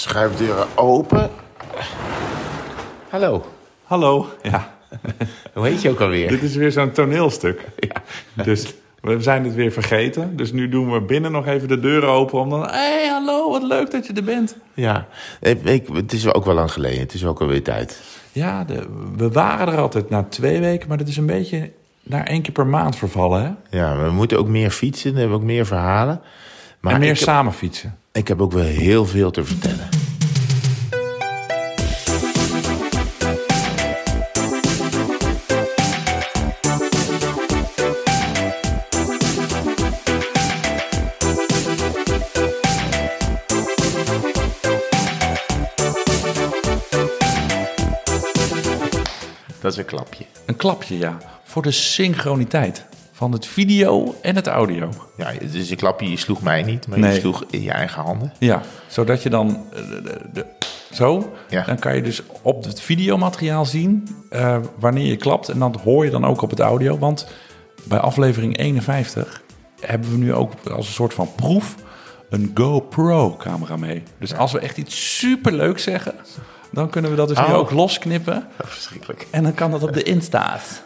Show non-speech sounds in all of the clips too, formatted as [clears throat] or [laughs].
Schuifdeuren open. Hallo, Hallo. Ja, hoe heet je ook alweer? dit is weer zo'n toneelstuk. [laughs] Dus we zijn het weer vergeten. Dus nu doen we binnen nog even de deuren open om dan... Hé, hey, hallo, wat leuk dat je er bent. Ja, ik, ik- het is ook wel lang geleden. Het is ook alweer tijd. Ja, de, we waren er altijd na twee weken, maar dat is een beetje naar één keer per maand vervallen, hè? Ja, we moeten ook meer fietsen. We hebben ook meer verhalen. Maar en meer ik, samen fietsen. Ik heb ook wel heel veel te vertellen. Dat is een klapje. Een klapje, ja. Voor de synchroniteit van het video en het audio. Ja, dus een klapje, je sloeg mij niet, maar Nee. je sloeg in je eigen handen. Ja, zodat je dan eh, de, de- de- zo, Ja. dan kan je dus op het videomateriaal zien eh, wanneer je klapt. En dan hoor je dan ook op het audio. Want bij aflevering 51 hebben we nu ook als een soort van proef een GoPro-camera mee. Dus als we echt iets superleuks zeggen, dan kunnen we dat dus nu Oh. ook losknippen. Verschrikkelijk. En dan kan dat op de Insta's.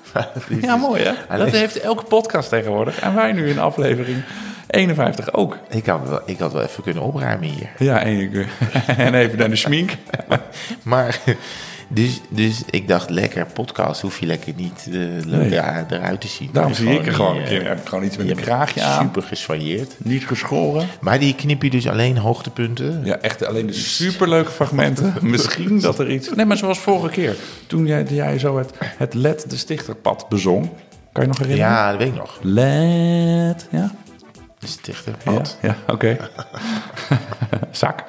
Ja, mooi hè? Dat heeft elke podcast tegenwoordig. En wij nu in aflevering 51 ook. Ik had, wel, ik had wel even kunnen opruimen hier. Ja, en, ik- [laughs] en even naar de schmink. [laughs] Maar, dus, dus ik dacht, lekker podcast, hoef je lekker niet leuk Nee. ja, eruit te zien. Daarom Je zie ik er gewoon een eh, keer. Heb gewoon iets met je een kraagje aan. Super gessoigneerd. Niet geschoren. Maar die knip je dus alleen hoogtepunten. Ja, echt alleen de superleuke fragmenten. [laughs] Misschien dat er iets... Nee, maar zoals vorige keer. Toen jij, jij zo het, het Let de Stichterpad bezong. Kan je nog herinneren? Ja, dat weet ik nog. Let, ja? Stichter. Ja, Pad. ja oké. [laughs] Zak.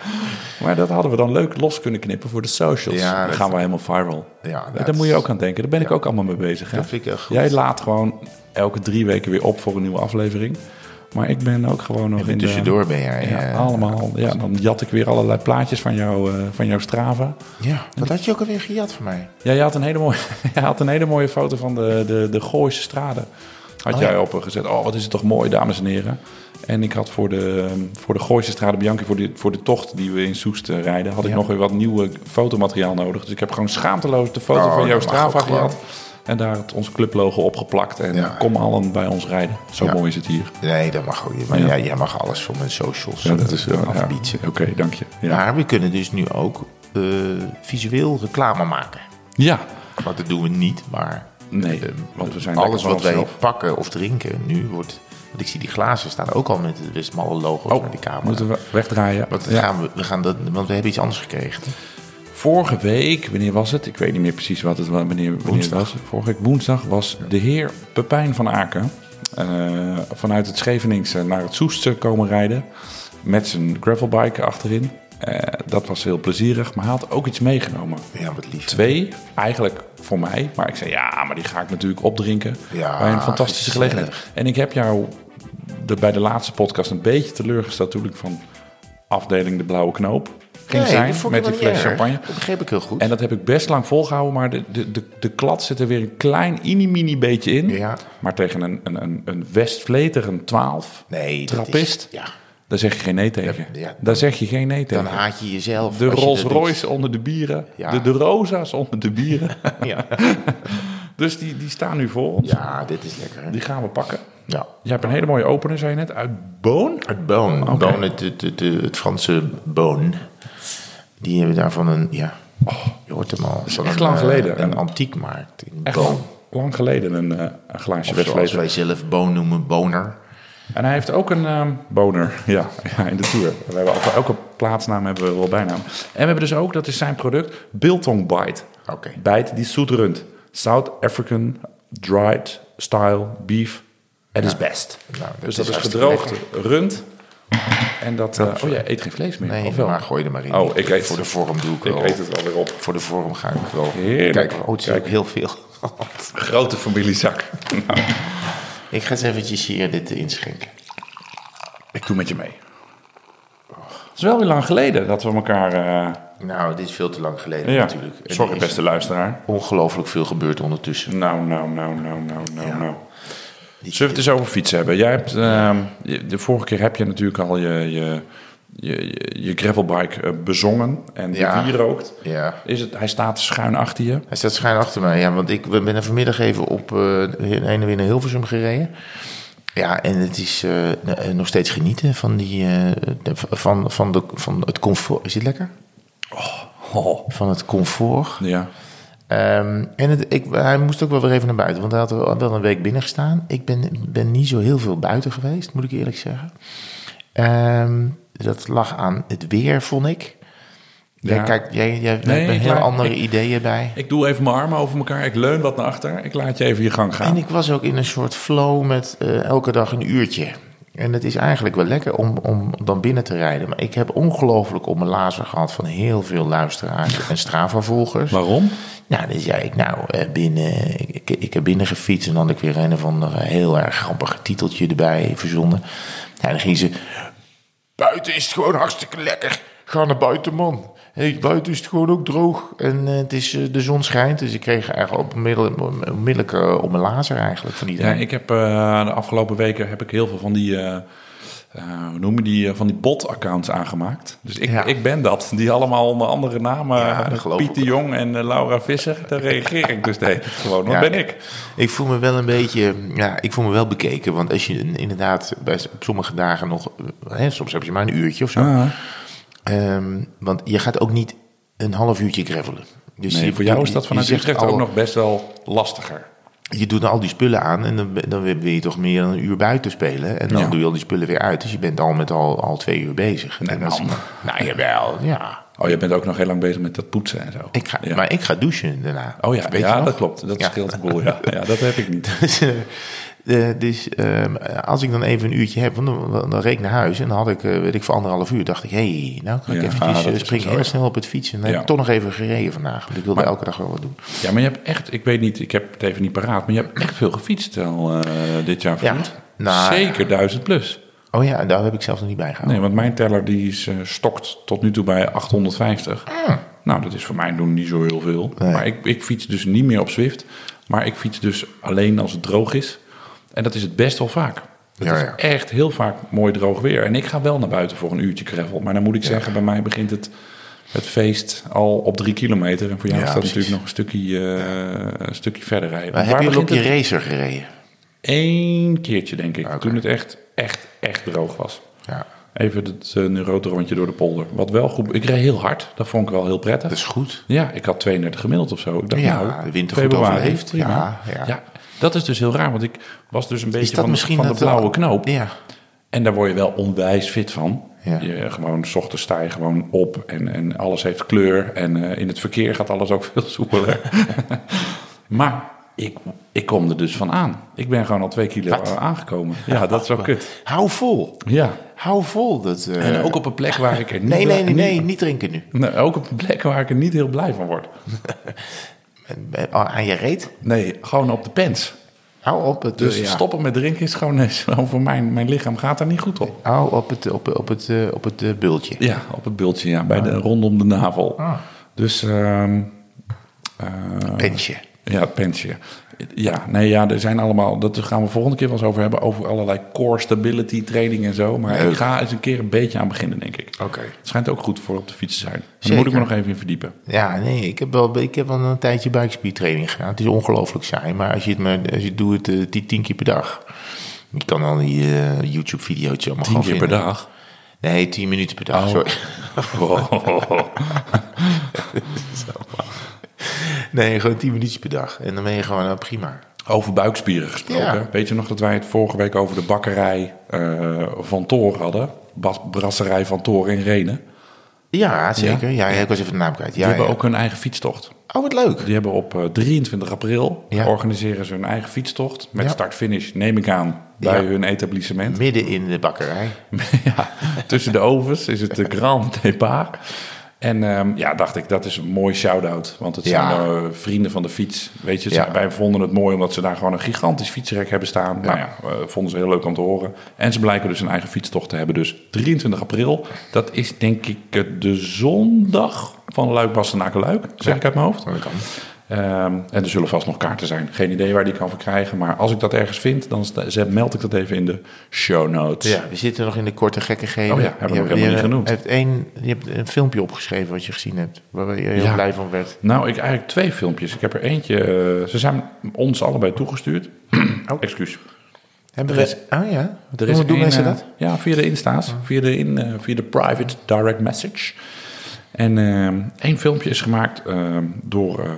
Maar dat hadden we dan leuk los kunnen knippen voor de socials. Ja, dan gaan we helemaal viral. Ja, daar dat moet je is- ook aan denken. Daar ben ik ook allemaal mee bezig. Hè? Dat vind ik heel goed. Jij laat gewoon elke drie weken weer op voor een nieuwe aflevering. Maar ik ben ook gewoon nog in de... Tussendoor ben jij. Ja, eh, allemaal. Ja, dan jat ik weer allerlei plaatjes van, jou, eh, van jouw Strava. Ja, wat had je ook alweer gejat van mij? Ja, je had een hele mooie, [laughs] je had een hele mooie foto van de, de, de Gooise straden. Had Oh, jij ja. opgezet. Oh, wat is het toch mooi, dames en heren. En ik had voor de, voor de Gooise straden Bianchi, voor de, voor de tocht die we in Soest eh, rijden, had ik nog weer wat nieuwe fotomateriaal nodig. Dus ik heb gewoon schaamteloos de foto Oh, van jouw Strava gehad. En daar het ons clublogo opgeplakt. En Ja. kom allen bij ons rijden. Zo Ja. mooi is het hier. Nee, dat mag ook niet. Maar Ja. jij mag alles voor mijn socials Ja, dat eh, is wel. ja. afbieden. Oké, dank je. Ja. Maar we kunnen dus nu ook eh, visueel reclame maken. ja. Maar dat doen we niet, maar Nee, eh, want we zijn alles wat wij pakken of drinken nu wordt... Want ik zie die glazen staan ook al met het Westmalle logo Oh, naar die camera. moeten we wegdraaien. Want Ja. gaan we, we gaan dat, want we hebben iets anders gekregen. Vorige week, wanneer was het? Ik weet niet meer precies wat het, wanneer, wanneer Woensdag. was. Vorige week woensdag was de heer Pepijn van Aken eh, vanuit het Scheveningse naar het Soest komen rijden. Met zijn gravelbike achterin. Eh, dat was heel plezierig, maar hij had ook iets meegenomen. Ja, wat lief. Twee, eigenlijk voor mij. Maar ik zei, ja, maar die ga ik natuurlijk opdrinken. Ja, bij een fantastische gelegenheid. En ik heb jou de, bij de laatste podcast een beetje teleurgesteld toen ik van afdeling de blauwe knoop ging Nee, zijn. Met die fles champagne. Dat begreep ik heel goed. En dat heb ik best lang volgehouden, maar de, de, de, de klad zit er weer een klein mini-mini beetje in. Ja. Maar tegen een, een, een, een Westvleter, een 12, nee, dat trappist, Is, ja, daar zeg je geen nee tegen. Ja, ja. daar zeg je geen nee dan tegen. haat je jezelf. De je Rolls. Royce onder de bieren, Ja. de, de Rosa's onder de bieren. [laughs] Ja. [laughs] dus die, die staan nu voor ons. ja, dit is lekker. hè? Die gaan we pakken. Ja. Je hebt een hele mooie opener, zei je net, uit Boon. Het boon. Oké. boon het, het, het, het Franse boon. Die hebben daarvan een, ja, je hoort hem al. Van echt een, lang eh, geleden. Een antiekmarkt in Echt boon. lang, geleden een, eh, een glaasje Of zoals wij zelf boon noemen, boner. En hij heeft ook een ehm, boner, ja, ja, in de tour. We hebben voor elke plaatsnaam hebben we wel bijnaam. En we hebben dus ook, dat is zijn product, Biltong Bite. Oké. Bijt die zoet rund. South African dried style beef at its best. Nou, dus dat is is gedroogd rund. En dat, eh, oh jij eet geen vlees meer? Nee, of wel? maar gooi er maar in. Oh, ik eet- Voor de vorm doe ik Ik wel. eet het wel weer op. Voor de vorm ga ik wel. Heerlijk. Kijk, oh, het is heel veel. [laughs] Grote familiezak. Nou, [laughs] ik ga eens eventjes hier dit inschenken. ik doe met je mee. Het is wel weer lang geleden dat we elkaar... eh, Nou, dit is veel te lang geleden ja, natuurlijk. Sorry is beste luisteraar. Ongelooflijk veel gebeurd ondertussen. Nou, nou, nou, nou, nou, nou, nou. Zullen we het eens over fietsen hebben? Jij hebt, ehm, je- de vorige keer heb je natuurlijk al je, je je, je, je gravelbike eh, bezongen en Ja. Ja. Is het, hij staat schuin achter je. Hij staat schuin achter mij, ja, want ik ben er vanmiddag even op eh heen en weer naar Hilversum gereden. Ja, en het is eh, nog steeds genieten van, die, de- van, van, de, van het comfort. Is dit lekker? Oh. Van het comfort. Ja. Ehm, en het, ik, hij moest ook wel weer even naar buiten, want hij had wel wel een week binnen gestaan. Ik ben, ben niet zo heel veel buiten geweest, moet ik eerlijk zeggen. Ehm, dat lag aan het weer, vond ik. Jij, Ja. kijk, jij, jij Nee, hebt heel laat- andere ik- ideeën bij. Ik doe even mijn armen over elkaar. Ik leun wat naar achter. Ik laat je even je gang gaan. En ik was ook in een soort flow met eh, elke dag een uurtje. En het is eigenlijk wel lekker om, om dan binnen te rijden. Maar ik heb ongelooflijk om mijn lazer gehad van heel veel luisteraars en Strava-volgers. Waarom? Nou, dan zei ik, nou, eh, binnen, ik, ik, heb binnen gefietst en dan had ik weer een of ander heel erg grappig titeltje erbij verzonnen. Ja, dan ging ze, buiten is het gewoon hartstikke lekker. Ga naar buiten, man. Hey, buiten is het gewoon ook droog en eh, het is, eh, de zon schijnt. Dus ik kreeg eigenlijk op onmiddellijk op mijn lazer eigenlijk van Ja, iedereen. ik heb eh, de afgelopen weken heb ik heel veel van die, eh, hoe noem je die, eh, van die bot-accounts aangemaakt. Dus ik, Ja. ik ben dat. Die allemaal onder andere namen. Ja, dat Piet de Jong en eh, Laura Visser. Daar reageer ik dus tijd [laughs] gewoon. Ja, ben ik? Ik voel me wel een beetje, ja, ik voel me wel bekeken. Want als je inderdaad bij, sommige dagen nog, hè, soms heb je maar een uurtje of zo. Ehm, want je gaat ook niet een half uurtje gravelen. Dus Nee, je- voor jou is dat vanuit Utrecht al- ook nog best wel lastiger. Je doet al die spullen aan en dan, dan wil je toch meer dan een uur buiten spelen. En dan Ja. doe je al die spullen weer uit. Dus je bent al met al, al twee uur bezig. En is- man. Nou, jawel, ja. Oh, je bent ook nog heel lang bezig met dat poetsen en zo. Ik ga, ja. Maar ik ga douchen daarna. Oh ja, ja dat klopt. Dat Ja. scheelt een boel. Ja. ja, dat heb ik niet. [laughs] Dus, eh, eh, dus ehm, als ik dan even een uurtje heb, dan, dan reed ik naar huis en dan had ik, eh, weet ik, voor anderhalf uur, dacht ik, hé, hey, nou kan ik Ja, eventjes eh, springen zo, heel ja. snel op het fietsen. En dan Ja. heb ik toch nog even gereden vandaag, want ik wilde Maar- elke dag wel wat doen. Ja, maar je hebt echt, ik weet niet, ik heb het even niet paraat, maar je hebt echt veel gefietst al eh, dit jaar, Ja, vriend. nou, Zeker duizend plus. Oh ja, en daar heb ik zelfs nog niet bij gehouden. Nee, want mijn teller die is, eh, stokt tot nu toe bij 850. Nou, dat is voor mij doen niet zo heel veel. Nee. Maar ik, ik fiets dus niet meer op Zwift. Maar ik fiets dus alleen als het droog is. En dat is het best wel vaak. Het Ja, is echt heel vaak mooi droog weer. En ik ga wel naar buiten voor een uurtje gravel. Maar dan moet ik zeggen, bij mij begint het, het feest al op drie kilometer. En voor jou precies. natuurlijk nog een stukje, eh, een stukje verder rijden. Maar Want heb je waar op je racer gereden? Eén keertje, denk ik. Toen het echt, echt, echt droog was. Ja, Even het uh, neurote rondje door de polder. Wat wel goed. Ik reed heel hard. Dat vond ik wel heel prettig. dat is goed. Ja, ik had 32 gemiddeld of zo. Ik dacht, Ja, nou, de winter goed februari, overleefd. prima. Ja, ja. Dat is dus heel raar. Want ik was dus een beetje van, misschien van de dat, blauwe eh, knoop. Ja. En daar word je wel onwijs fit van. Ja. Je, gewoon, s ochtends sta je gewoon op en, en alles heeft kleur. En eh, in het verkeer gaat alles ook [laughs] veel soepeler. [laughs] maar ik, ik kom er dus van aan. Ik ben gewoon al twee kilo Wat? aangekomen. Ja, dat is wel kut. Hou vol. Ja. Hou vol. Dat, eh, En ook op een plek waar ik er niet... nee, nee, nee, niet- nee, niet drinken nu. Nee, ook op een plek waar ik er niet heel blij van word. [laughs] Eh, Aan je reet. Nee, gewoon op de pens. Hou op het, Dus ja. stoppen met drinken is gewoon, is gewoon voor mijn, mijn lichaam gaat daar niet goed op. Hou op het, op, op het, eh, op het eh, bultje. Ja, op het bultje, ja, bij de, rondom de navel. Ah. Dus, ehm eh, Pensje. ja, het pensje. Ja, nee, ja, er zijn allemaal, dat gaan we volgende keer wel eens over hebben, over allerlei core stability training en zo. Maar ik ga eens een keer een beetje aan beginnen, denk ik. Oké. Het schijnt ook goed voor op de fiets te zijn. Daar moet ik me nog even in verdiepen. Ja, nee, ik heb wel, ik heb wel een tijdje buikspiertraining gedaan. Het is ongelooflijk saai, maar als je het, maar, als je doet het eh, tien, tien keer per dag. Je kan al die eh, YouTube-video's allemaal Tien keer per dag. Nee, tien minuten per dag, Oh. sorry. [laughs] [laughs] [laughs] [laughs] Nee, gewoon tien minuutjes per dag. En dan ben je gewoon, nou, prima. Over buikspieren gesproken. Ja. Weet je nog dat wij het vorige week over de bakkerij eh, van Toor hadden? Bas, brasserij van Toor in Renen. Ja, zeker. Ja, ik was even de naam kwijt. Die hebben ja. ook hun eigen fietstocht. Oh, wat leuk. Die hebben op eh, 23 april Ja. organiseren ze hun eigen fietstocht. Met Ja. start-finish, neem ik aan, bij Ja. hun etablissement. Midden in de bakkerij. [laughs] ja, tussen de ovens is het de Grand Départ. En ehm, ja, dacht ik, dat is een mooi shout-out. Want het Ja. zijn eh, vrienden van de fiets. Weet je, Ja. wij vonden het mooi omdat ze daar gewoon een gigantisch fietsrek hebben staan. Nou ja, eh, vonden ze heel leuk om te horen. En ze blijken dus een eigen fietstocht te hebben. Dus 23 april, dat is denk ik eh, de zondag van Luik Bastenaken Luik. Zeg ik uit mijn hoofd. Dat kan. Ehm, en er zullen vast nog kaarten zijn. Geen idee waar die kan verkrijgen. Maar als ik dat ergens vind, dan meld ik dat even in de show notes. Ja, we zitten nog in de korte gekkigheden. Oh ja, hebben we nog helemaal niet genoemd. Hebt één, je hebt een filmpje opgeschreven wat je gezien hebt. Waar je heel Ja. blij van werd. Nou, ik eigenlijk twee filmpjes. Ik heb er eentje. eh, ze zijn ons allebei toegestuurd. Oh. [clears throat] Excuus. Hebben we, oh ja, Er hoe doen mensen eh, dat? Ja, via de Insta's. Via, de in, eh, via de private direct message. En eh, één filmpje is gemaakt eh, door eh,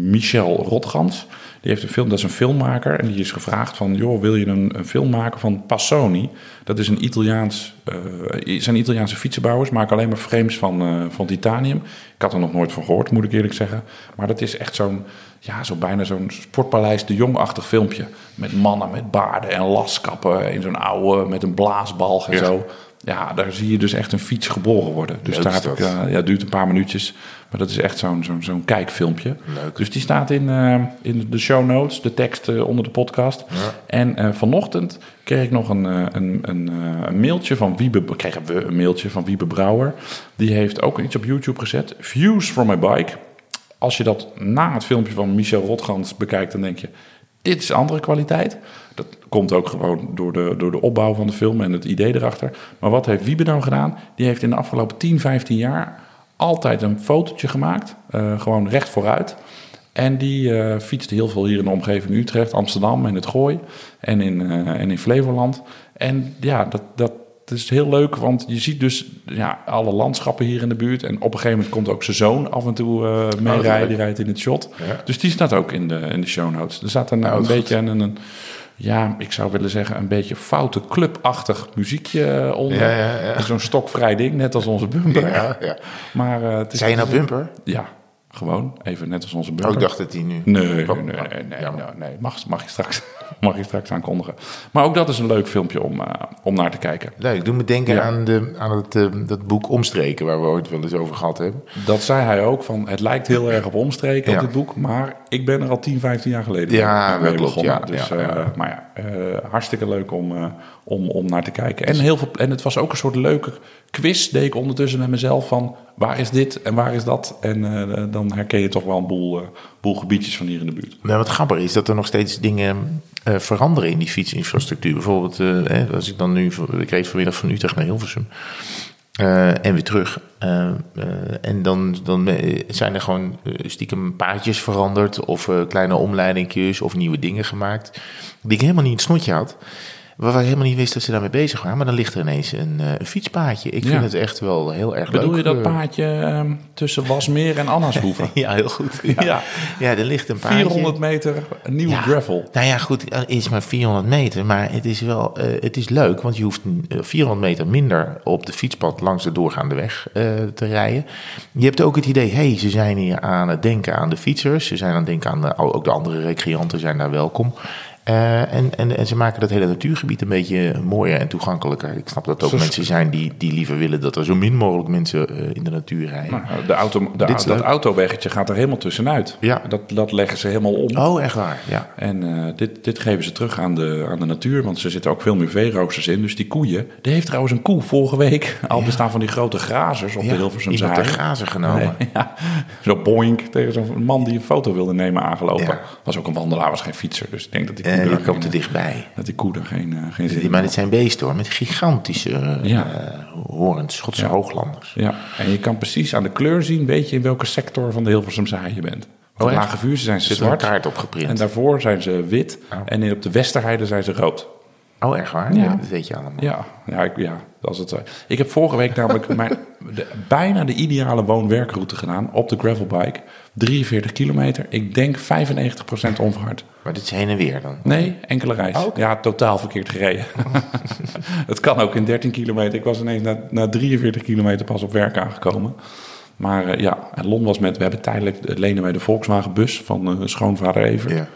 Michel Rotgans. Die heeft een film, dat is een filmmaker. En die is gevraagd van, joh, wil je een, een film maken van Passoni? Dat is een Italiaans, eh zijn Italiaanse fietsenbouwers. Maken alleen maar frames van, eh, van titanium. Ik had er nog nooit van gehoord, moet ik eerlijk zeggen. Maar dat is echt zo'n, ja, zo bijna zo'n sportpaleis de jongachtig filmpje. Met mannen met baarden en laskappen in zo'n oude, met een blaasbalg en Ja. zo. Ja, daar zie je dus echt een fiets geboren worden. Dus Leuk daar heb ik, dat. eh, ja, het duurt een paar minuutjes. Maar dat is echt zo'n zo'n zo'n kijkfilmpje. Leuk. Dus die staat in, eh, in de show notes, de tekst eh, onder de podcast. En vanochtend kreeg ik nog een, een, een, een mailtje van Wiebe... Kregen we een mailtje van Wiebe Brouwer. Die heeft ook iets op YouTube gezet. Views from my bike. Als je dat na het filmpje van Michel Rotgans bekijkt, dan denk je... Dit is andere kwaliteit. Dat komt ook gewoon door de, door de opbouw van de film en het idee erachter. Maar wat heeft Wiebe nou gedaan? Die heeft in de afgelopen 10, 15 jaar altijd een fotootje gemaakt. eh, gewoon recht vooruit. En die eh fietste heel veel hier in de omgeving Utrecht, Amsterdam en het Gooi. En in, eh, en in Flevoland. En ja, dat, dat is heel leuk, want je ziet dus ja, alle landschappen hier in de buurt. En op een gegeven moment komt ook zijn zoon af en toe eh meerijden. leuk. die rijdt in het shot. Ja. Dus die staat ook in de, in de show notes. Er staat een, Nou, een beetje een, een, ja, ik zou willen zeggen, een beetje foute clubachtig muziekje eh, onder. Ja, ja, ja. Zo'n stokvrij ding, net als onze bumper. Maar eh, het is Zei je nou bumper? Ja, gewoon. Even net als onze bumper. Oh, ik dacht dat die nu... Nee, nee, Oh, nee, nee. Mag, mag, je straks, [laughs] mag je straks aankondigen. Maar ook dat is een leuk filmpje om, eh, om naar te kijken. Leuk, doe me denken aan, de, aan het, dat boek Omstreken, waar we ooit wel eens over gehad hebben. Dat zei hij ook, van het lijkt heel erg op omstreken op dit boek. Maar ik ben er al 10, 15 jaar geleden Ja, mee begonnen. ja, dus, ja, eh, ja. Maar ja, eh, hartstikke leuk om, eh, om, om naar te kijken. En, heel veel, en het was ook een soort leuke quiz, deed ik ondertussen met mezelf van... waar is dit en waar is dat? En dan herken je toch wel een boel, boel gebiedjes van hier in de buurt. Nou, wat grappig is dat er nog steeds dingen veranderen in die fietsinfrastructuur. Bijvoorbeeld, eh, als ik dan nu, ik reed vanmiddag van Utrecht naar Hilversum eh, en weer terug. Eh, eh, en dan, dan zijn er gewoon stiekem paadjes veranderd of kleine omleidingjes of nieuwe dingen gemaakt. Die ik helemaal niet in het snotje had. Waar ik helemaal niet wist dat ze daarmee bezig waren. Maar dan ligt er ineens een, eh, een fietspaadje. Ik Ja. vind het echt wel heel erg leuk. Bedoel je dat eh. paadje eh, tussen Wasmeer en Annashoeven? [laughs] Ja, heel goed. Ja, Ja. ja. er ligt een paadje. 400 meter nieuwe Ja. gravel. Nou ja, goed, het is maar 400 meter, maar het is wel eh, het is leuk, want je hoeft eh, 400 meter minder op de fietspad langs de doorgaande weg eh, te rijden. Je hebt ook het idee, hé, hey, ze zijn hier aan het denken aan de fietsers, ze zijn aan het denken aan de, ook de andere recreanten zijn daar welkom. Eh, en, en, en ze maken dat hele natuurgebied een beetje mooier en toegankelijker. Ik snap dat er ook Zo- mensen zijn die, die liever willen dat er zo min mogelijk mensen eh, in de natuur rijden. Nou, de auto, de, Dit dat autoweggetje gaat er helemaal tussenuit. Ja. Dat, dat leggen ze helemaal om. Oh, echt waar? Ja. En eh, dit, dit geven ze terug aan de, aan de natuur, want er zitten ook veel meer veeroosters in. Dus die koeien. Er heeft trouwens een koe vorige week [laughs] al bestaan van die grote grazers op de ja. Hilversumse Iemand de hei. grazen genomen. Nee, [laughs] ja. Zo boink tegen zo'n man die een foto wilde nemen aangelopen. Was ook een wandelaar, was geen fietser. Dus ik denk dat die daar, die komt geen, dichtbij. dat die koe daar geen, eh, geen zin in Maar dit zijn beesten hoor, met gigantische eh, Ja. horens, Schotse Ja. hooglanders. Ja, en je kan precies aan de kleur zien, weet je in welke sector van de Hilversumse hei je bent. Op Oh, lage vuur zijn ze er zwart kaart op geprint? en daarvoor zijn ze wit Oh. en op de Westerheide zijn ze rood. Oh, echt waar? Ja. Ja. Dat weet je allemaal. Ja, ja, ik, ja als het, eh, ik heb vorige week namelijk [laughs] mijn, de, bijna de ideale woon-werkroute gedaan op de gravelbike. 43 kilometer, ik denk 95% onverhard. Maar dit is heen en weer dan? Nee, enkele reis. Oh. Ja, totaal verkeerd gereden. [laughs] het kan ook in 13 kilometer. Ik was ineens na, na 43 kilometer pas op werk aangekomen. Maar eh, ja, en Lon was met... We hebben tijdelijk eh, lenen wij de Volkswagen bus van eh, schoonvader Evert. Ja.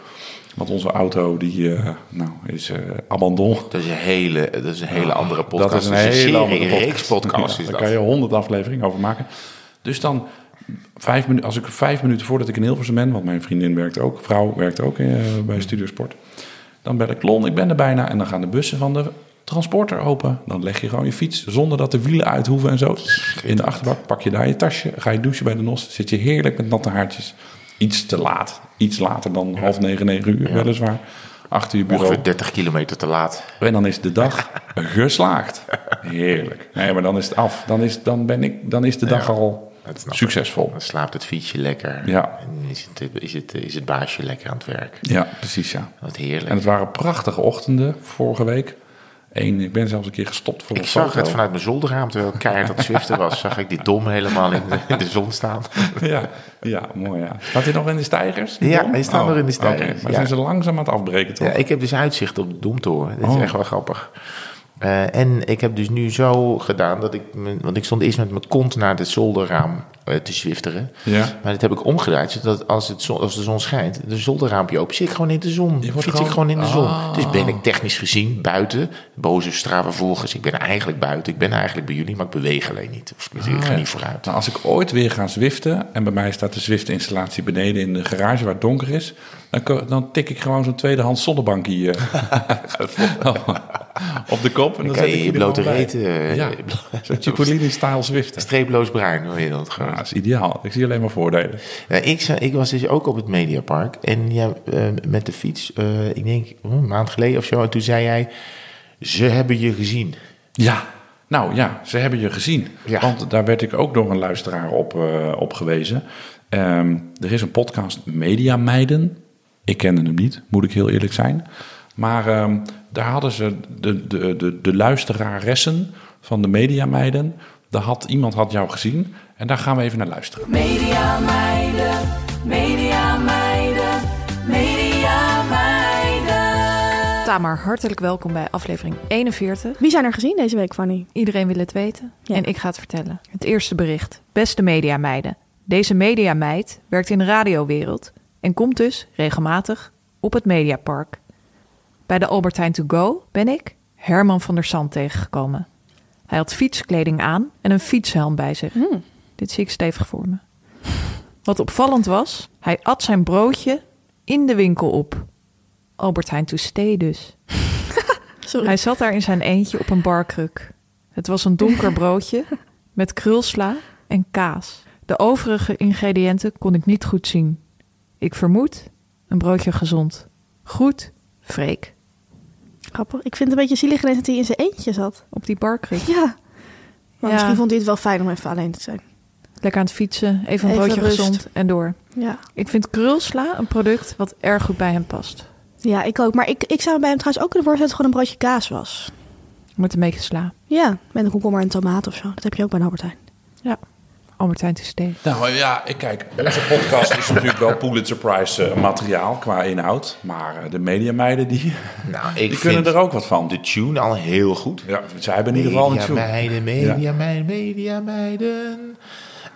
Want onze auto die, nou, is abandon. Dat is een hele, dat is een hele andere podcast. Dat is een Dat hele serie, andere een podcast. reeks podcast Ja, is daar kan je honderd afleveringen over maken. Dus dan, vijf minuten, als ik vijf minuten voordat ik in Hilversum ben... want mijn vriendin werkt ook, vrouw werkt ook eh, bij Studiosport... dan bel ik Lon, ik ben er bijna... en dan gaan de bussen van de transporter open. Dan leg je gewoon je fiets zonder dat de wielen uit hoeven en zo. In de achterbak pak je daar je tasje, ga je douchen bij de NOS... zit je heerlijk met natte haartjes iets te laat. Iets later dan half negen, negen uur weliswaar. Achter je bureau. Ongeveer 30 kilometer te laat. En dan is de dag geslaagd. Heerlijk. Nee, maar dan is het af. Dan is, dan ben ik, dan is de dag Ja, al dat succesvol. Dan slaapt het fietsje lekker. Ja. En is het, is, het, is het baasje lekker aan het werk. Ja, precies ja. Wat heerlijk. En het waren prachtige ochtenden vorige week. Eén, ik ben zelfs een keer gestopt voor ik zag foto. het vanuit mijn zolderraam, terwijl ik keihard dat Zwifter was. Zag ik die dom helemaal in de, in de zon staan. [laughs] Ja, ja, mooi ja. Staat hij nog in de stijgers? Ja, dom? hij staat nog in de stijgers. Maar ja. zijn ze langzaam aan het afbreken toch? Ja, ik heb dus uitzicht op de Domtoren. Dat is Oh. echt wel grappig. Eh, en ik heb dus nu zo gedaan dat ik... Want ik stond eerst met mijn kont naar het zolderraam te zwifteren. Ja. Maar dat heb ik omgedraaid, zodat als, het zon, als de zon schijnt... de zolderraampje open, zit ik gewoon in de zon. Fiets ik gewoon- gewoon in de zon. Ah. Dus ben ik technisch gezien buiten. Boze strava volgers. Ik ben eigenlijk buiten. Ik ben eigenlijk bij jullie, maar ik beweeg alleen niet. Of ik ga Ah, ja. niet vooruit. Nou, als ik ooit weer ga zwiften en bij mij staat de Zwift-installatie beneden in de garage waar het donker is, dan, dan tik ik gewoon zo'n tweedehands zonnebankje eh, [laughs] op de kop. En dan kan zet je ik je blote gewoon reet, eh, ja, [laughs] zo'n Cipollini-style zwiften. Streeploos bruin, hoe je dat gewoon. Dat is ideaal. Ik zie alleen maar voordelen. Ja, ik, ik was dus ook op het Mediapark. En ja, eh, met de fiets, eh, ik denk oh, een maand geleden of zo. En toen zei jij, ze hebben je gezien. Ja, nou ja, ze hebben je gezien. Ja. Want daar werd ik ook door een luisteraar op, eh, op gewezen. Ehm, er is een podcast Media Meiden. Ik kende hem niet, moet ik heel eerlijk zijn. Maar ehm, daar hadden ze de, de, de, de luisteraressen van de Media Meiden. Daar had, iemand had jou gezien. En daar gaan we even naar luisteren. Media meiden, media meiden, media meiden. Tamar, hartelijk welkom bij aflevering 41. Wie zijn er gezien deze week, Fanny? Iedereen wil het weten Ja. en ik ga het vertellen. Het eerste bericht. Beste mediameiden. Deze mediameid werkt in de radiowereld en komt dus regelmatig op het Mediapark. Bij de Albertijn To Go ben ik Herman van der Sand tegengekomen. Hij had fietskleding aan en een fietshelm bij zich. Dit zie ik stevig voor me. Wat opvallend was, hij at zijn broodje in de winkel op. Albertijn To Stay dus. [laughs] Hij zat daar in zijn eentje op een barkruk. Het was een donker broodje met krulsla en kaas. De overige ingrediënten kon ik niet goed zien. Ik vermoed een broodje gezond. Goed, Freek. Grappig. Ik vind het een beetje zielig ineens dat hij in zijn eentje zat. Op die barkruk. Ja. Maar Ja. misschien vond hij het wel fijn om even alleen te zijn. Lekker aan het fietsen, even een Even broodje rust. gezond en door. Ja. Ik vind krulsla een product wat erg goed bij hem past. Ja, ik ook. Maar ik, ik zou bij hem trouwens ook kunnen voorstellen dat het gewoon een broodje kaas was. Met een beetje sla. Ja, met een komkommer en tomaat of zo. Dat heb je ook bij een Albertijn. Ja, Albertijn to stay. Nou ja, ik kijk, onze podcast is natuurlijk wel Pulitzer Prize eh, materiaal qua inhoud. Maar eh, de mediameiden, die, Nou, ik die vind kunnen er ook wat van. de tune al heel goed. Ja, zij hebben in ieder geval een Media tune. meiden, media meiden, media meiden.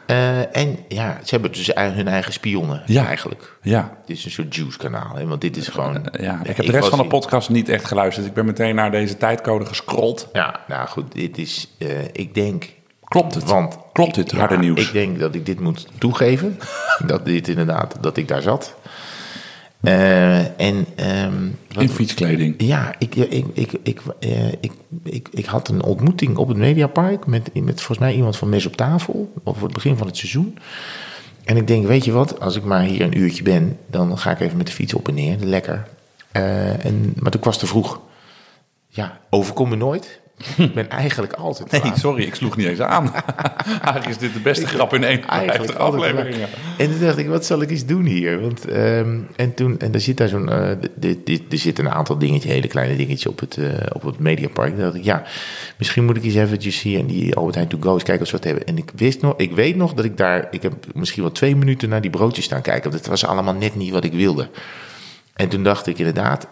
Eh, en ja, ze hebben dus hun eigen spionnen Ja. eigenlijk. Ja, Dit is een soort juice-kanaal, hè, want dit is gewoon... ja, ik heb de rest van de podcast niet echt geluisterd. Ik ben meteen naar deze tijdcode gescrolld. Ja, nou goed, dit is, eh, ik denk... Klopt het? Want Klopt dit, harde ja, nieuws? Ik denk dat ik dit moet toegeven. [laughs] dat dit inderdaad, dat ik daar zat. Eh, en... ehm, wat- In fietskleding. Ja, ik, ik, ik, ik, eh, ik, ik, ik had een ontmoeting op het Mediapark met, met volgens mij iemand van Mes op tafel. Of voor het begin van het seizoen. En ik denk, weet je wat, als ik maar hier een uurtje ben, dan ga ik even met de fiets op en neer. Lekker. Eh, en, maar toen was te vroeg. Ja, overkom me nooit. Ik ben eigenlijk altijd Nee, sorry, ik sloeg niet eens aan. [laughs] Eigenlijk is dit de beste grap in 51 altijd afleveringen. laat. En toen dacht ik, wat zal ik eens doen hier? Want, ehm, en toen, en er zit daar zo'n, eh, d- d- d- er zit een aantal dingetjes, hele kleine dingetjes op het, eh, op het Mediapark. Toen dacht ik, ja, misschien moet ik eens eventjes hier in die Albert Heijn To Go eens kijken of ze wat hebben. En ik wist nog, ik weet nog dat ik daar, ik heb misschien wel twee minuten naar die broodjes staan kijken. Want het was allemaal net niet wat ik wilde. En toen dacht ik inderdaad, eh,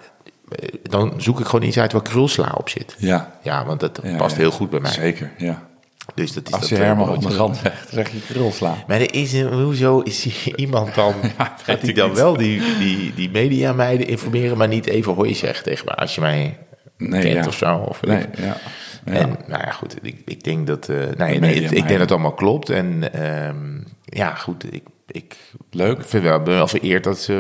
dan zoek ik gewoon iets uit waar krulsla op zit. Ja, Ja, want dat Ja, past ja. heel goed bij mij. zeker. Ja. Dus dat is Als je twee Herman op de rand zegt, zeg je krulsla. Maar er is een, hoezo is [laughs] iemand dan... [laughs] gaat hij dan wel die, die, die mediameiden informeren... maar niet even hoi zegt tegen me als je mij Nee, kent ja. of zo? Of Nee, ik. ja. ja. En nou ja, goed, ik, ik denk dat... eh nee, nee, ik, denk dat het allemaal klopt. En ehm, ja, goed, ik, ik Leuk. vind wel, ben wel vereerd dat ze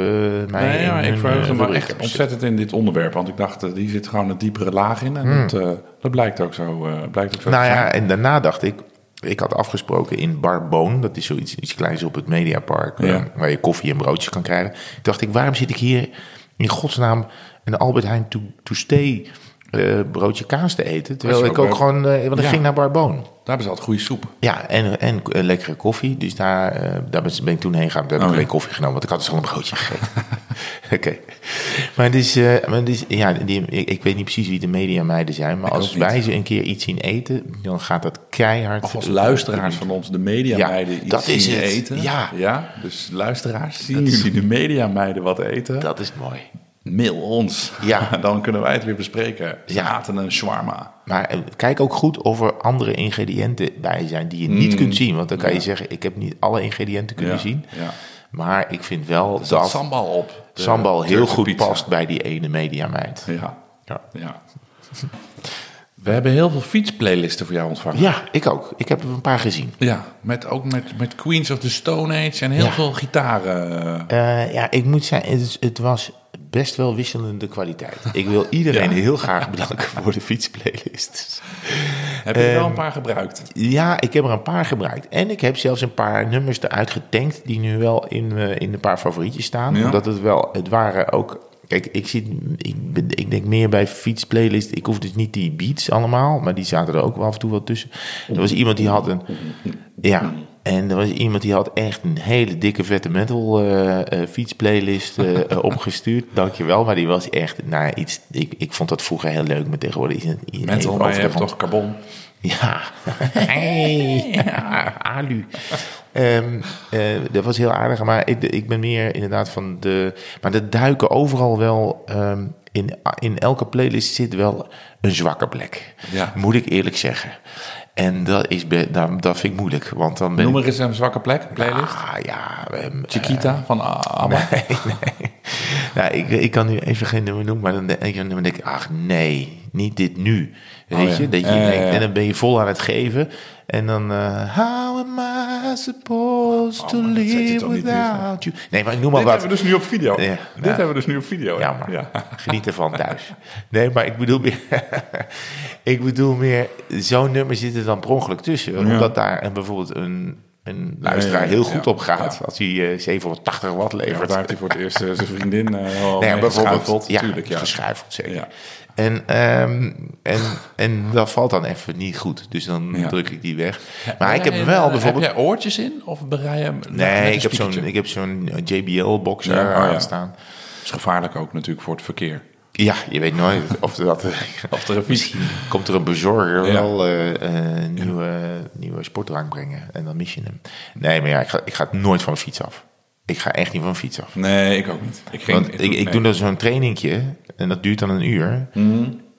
mij... Nee, maar ik verheugde eh, me echt ontzettend in dit onderwerp. Want ik dacht, eh, die zit gewoon een diepere laag in. En dat, eh, dat blijkt ook zo, blijkt ook zo Nou ja, en daarna dacht ik, ik had afgesproken in Barboon, dat is zoiets iets kleins op het Mediapark, Ja. waar je koffie en broodjes kan krijgen. Ik dacht ik, waarom zit ik hier in godsnaam een Albert Heijn to, to stay eh, broodje kaas te eten? Terwijl ik ook gewoon, eh, want ik Ja. ging naar Barboon. Daar hebben ze altijd goede soep. Ja, en, en eh, lekkere koffie. Dus daar, daar ben ik toen heen gegaan. Daar heb Oh, ik ja. alleen koffie genomen, want ik had dus al een broodje gegeten. [laughs] Oké. Maar het is, eh, maar is ja, die, ik, ik weet niet precies wie de mediameiden zijn. Maar Ik als wij ze een keer iets zien eten, dan gaat dat keihard. Of als luisteraars van ons de mediameiden Ja, iets dat is zien het. eten. Ja. ja. Dus luisteraars, zien jullie de mediameiden wat eten? Dat is mooi. Mail ons. Ja. [laughs] Dan kunnen wij het weer bespreken. Ja. Zaten en shawarma. Maar eh, kijk ook goed of er andere ingrediënten bij zijn die je niet kunt zien. Want dan kan je zeggen, ik heb niet alle ingrediënten kunnen Mm. Ja, zien. ja. Maar ik vind wel zat dat sambal op. de sambal heel goed pizza. past bij die ene mediameid. Ja. Ja. ja. [laughs] We hebben heel veel fietsplaylisten voor jou ontvangen. ja, ik ook. Ik heb er een paar gezien. Ja, met, ook met, met Queens of the Stone Age en heel Ja. veel gitaren. Eh, ja, ik moet zeggen, het was best wel wisselende kwaliteit. Ik wil iedereen Ja. heel graag bedanken voor de fietsplaylist. Heb je er wel Ehm, een paar gebruikt? Ja, ik heb er een paar gebruikt. En ik heb zelfs een paar nummers eruit getankt die nu wel in, eh, in een paar favorietjes staan. Ja. Omdat het wel, het waren ook... Kijk, ik, zit, ik, ben- ik denk meer bij fietsplaylist. Ik hoef dus niet die beats allemaal, maar die zaten er ook wel af en toe wel tussen. Er was iemand die had een... [laughs] Ja, en er was iemand die had echt een hele dikke vette metal eh, eh, fietsplaylist eh, [laughs] opgestuurd. Dankjewel, maar die was echt... Nou, iets, ik, ik vond dat vroeger heel leuk, maar tegenwoordig is het... Metal, maar je hebt toch carbon? Ja, [laughs] hey. ja alu. Ehm, eh, dat was heel aardig, maar ik, ik ben meer inderdaad van de... Maar er duiken overal wel... ehm, in, in elke playlist zit wel een zwakke plek. Ja. Moet ik eerlijk zeggen. En dat, is, dat, dat vind ik moeilijk, want dan ben Noem er eens een zwakke plek, playlist. Ah, ja, ehm, Chiquita van A- [laughs] ABBA. Nee, nee. Nou, ik, ik kan nu even geen nummer noemen, maar dan, denk- dan denk ik, ach nee, niet dit nu. Weet Oh, ja. je? Dat je denkt, ja. En dan ben je vol aan het geven. En dan, eh, how am I supposed to Oh, zet je live without you? Nee, maar ik noem maar Dit wat. hebben we dus nu op video. Ja, Dit hebben we dus nu op video. Ja, maar Ja. geniet ervan thuis. Nee, maar ik bedoel meer... [laughs] ik bedoel meer, zo'n nummer zit er dan per ongeluk tussen. Omdat daar bijvoorbeeld een, een luisteraar heel ja. goed op gaat. Ja. Als hij eh, 780 watt Ja, levert. daar heeft hij voor het eerst eh, zijn vriendin uh, Nee, bijvoorbeeld, geschuifeld. ja, Tuurlijk, ja. geschuifeld zeker. En, ehm, en, en dat valt dan even niet goed. Dus dan Ja. druk ik die weg. Maar ik heb wel eh, bijvoorbeeld... Heb jij oortjes in? Of berei je hem met nee, ik heb, zo'n, ik heb zo'n JBL-boxer Ja, oh ja. Dat is gevaarlijk ook natuurlijk voor het verkeer. Ja, je weet nooit of er dat... [laughs] Of er een fiets... Misschien komt er een bezorger Ja. wel eh, eh, nieuwe, nieuwe sportdrank brengen. En dan mis je hem. Nee, maar ja, ik ga, ik ga nooit van de fiets af. Ik ga echt niet van de fiets af. Nee, ik ook niet. Ik, ging, Want ik, ik nee. Doe dan zo'n trainingje en dat duurt dan een uur.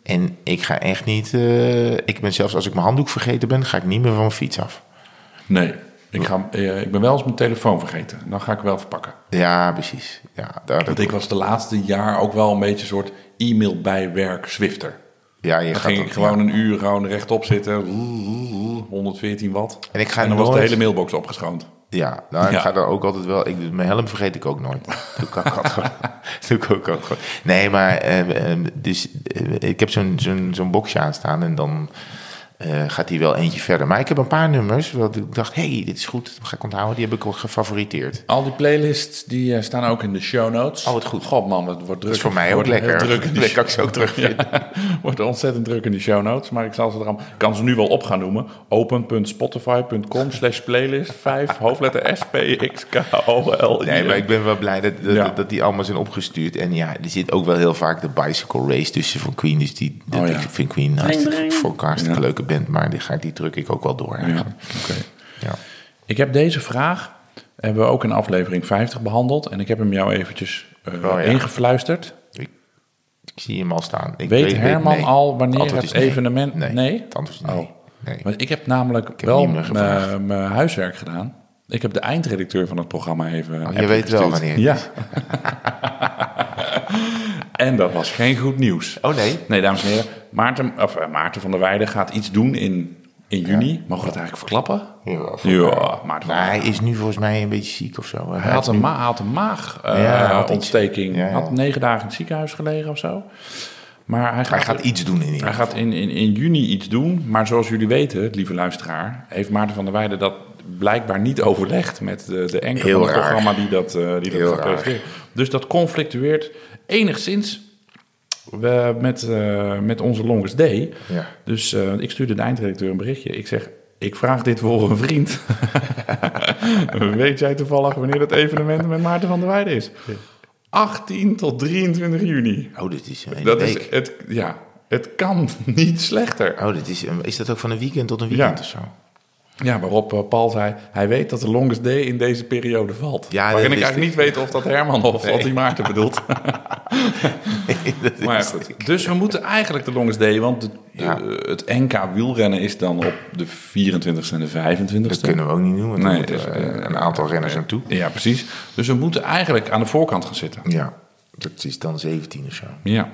En ik ga echt niet... eh, ik ben zelfs als ik mijn handdoek vergeten ben, ga ik niet meer van mijn fiets af. Nee, ik, ga, eh, ik ben wel eens mijn telefoon vergeten. Dan ga ik wel verpakken. Ja, precies. Ja, daar, Want ik was de laatste jaar ook wel een beetje een soort e-mail bijwerk Swifter. ja, je Dan gaat ging ik gewoon ja. een uur gewoon rechtop zitten. 114 watt. En ik ga en dan was de hele mailbox opgeschoond. Ja, nou, ik Ja. ga er ook altijd wel... Ik, mijn helm vergeet ik ook nooit. [laughs] Doe ik ook altijd. [laughs] Doe ik ook altijd gewoon. Nee, maar eh, eh, dus, eh, ik heb zo'n zo'n zo'n boxje aanstaan en dan eh, gaat hij wel eentje verder. Maar ik heb een paar nummers wat ik dacht, hey, dit is goed, dat ga ik onthouden. Die heb ik ook gefavoriteerd. Al die playlists die eh, staan ook in de show notes. Oh, wat goed. God man, het wordt druk. Dat is voor mij Het ook lekker. Druk in die [laughs] Dat kan ik ze ook terugvinden. [laughs] wordt ontzettend druk in die show notes. Maar ik zal ze er allemaal- ik kan ze nu wel op gaan noemen. open.spotify.com slash playlist 5 hoofdletter S P X K O L I. Nee, maar ik ben wel blij dat, dat, Ja. dat die allemaal zijn opgestuurd. En ja, er zit ook wel heel vaak de bicycle race tussen van Queen. Dus die, dat, Oh ja. ik vind Queen hartstikke, voor elkaar hartstikke leuke band. Maar die, ga, die druk ik ook wel door Ja. Ik heb deze vraag hebben we ook in aflevering 50 behandeld. En ik heb hem jou eventjes eh, Oh, ja. ingefluisterd. Ik, ik zie hem al staan. Ik Weet Herman nee. al wanneer het nee. evenement- Nee. Nee? Het antwoord is nee. Oh. nee. Want ik heb namelijk heb wel mijn huiswerk gedaan. Ik heb de eindredacteur van het programma even. Oh, je appje weet wel wanneer Ja. [laughs] en dat was geen goed nieuws. Oh nee? Nee, dames en heren. Maarten, of, eh, Maarten van der Weijden gaat iets doen in, in juni. Mogen we dat eigenlijk verklappen? Ja, Ja. Maarten van Maar hij is nu volgens mij een beetje ziek of zo. Hij had een, ma hij had een Ja, hij had iets. maagontsteking. Ja, ja. had negen dagen in het ziekenhuis gelegen of zo. Maar hij gaat, Hij gaat iets doen in ieder hij gaat in, in, in juni iets doen. Maar zoals jullie weten, lieve luisteraar, heeft Maarten van der Weijden dat blijkbaar niet overlegd met de, de van het raar. programma die dat, eh, die dat. Dus dat conflictueert enigszins we, met, eh, met onze longest day. Ja. Dus eh, ik stuurde de eindredacteur een berichtje. Ik zeg, ik vraag dit voor een vriend. [laughs] Weet jij toevallig wanneer dat evenement met Maarten van der Weijden is? 18 tot 23 juni. Oh, dit is een Dat week. is het, ja, het kan niet slechter. Oh, dit is, is dat ook van een weekend tot een weekend Ja. of zo? Ja, waarop eh, Paul zei, hij weet dat de longest day in deze periode valt. Ja, Waarin ik eigenlijk niet weet of dat Herman of Nee. dat hij Maarten bedoelt. [laughs] Maar goed. Dus we moeten eigenlijk de longest day, want de, de- Ja. het NK wielrennen is dan op de 24e en de 25e. Dat kunnen we ook niet doen, want Nee, dus, eh, eh, een aantal renners naartoe. Ja, precies. Dus we moeten eigenlijk aan de voorkant gaan zitten. Ja, dat is dan 17 of zo. Ja,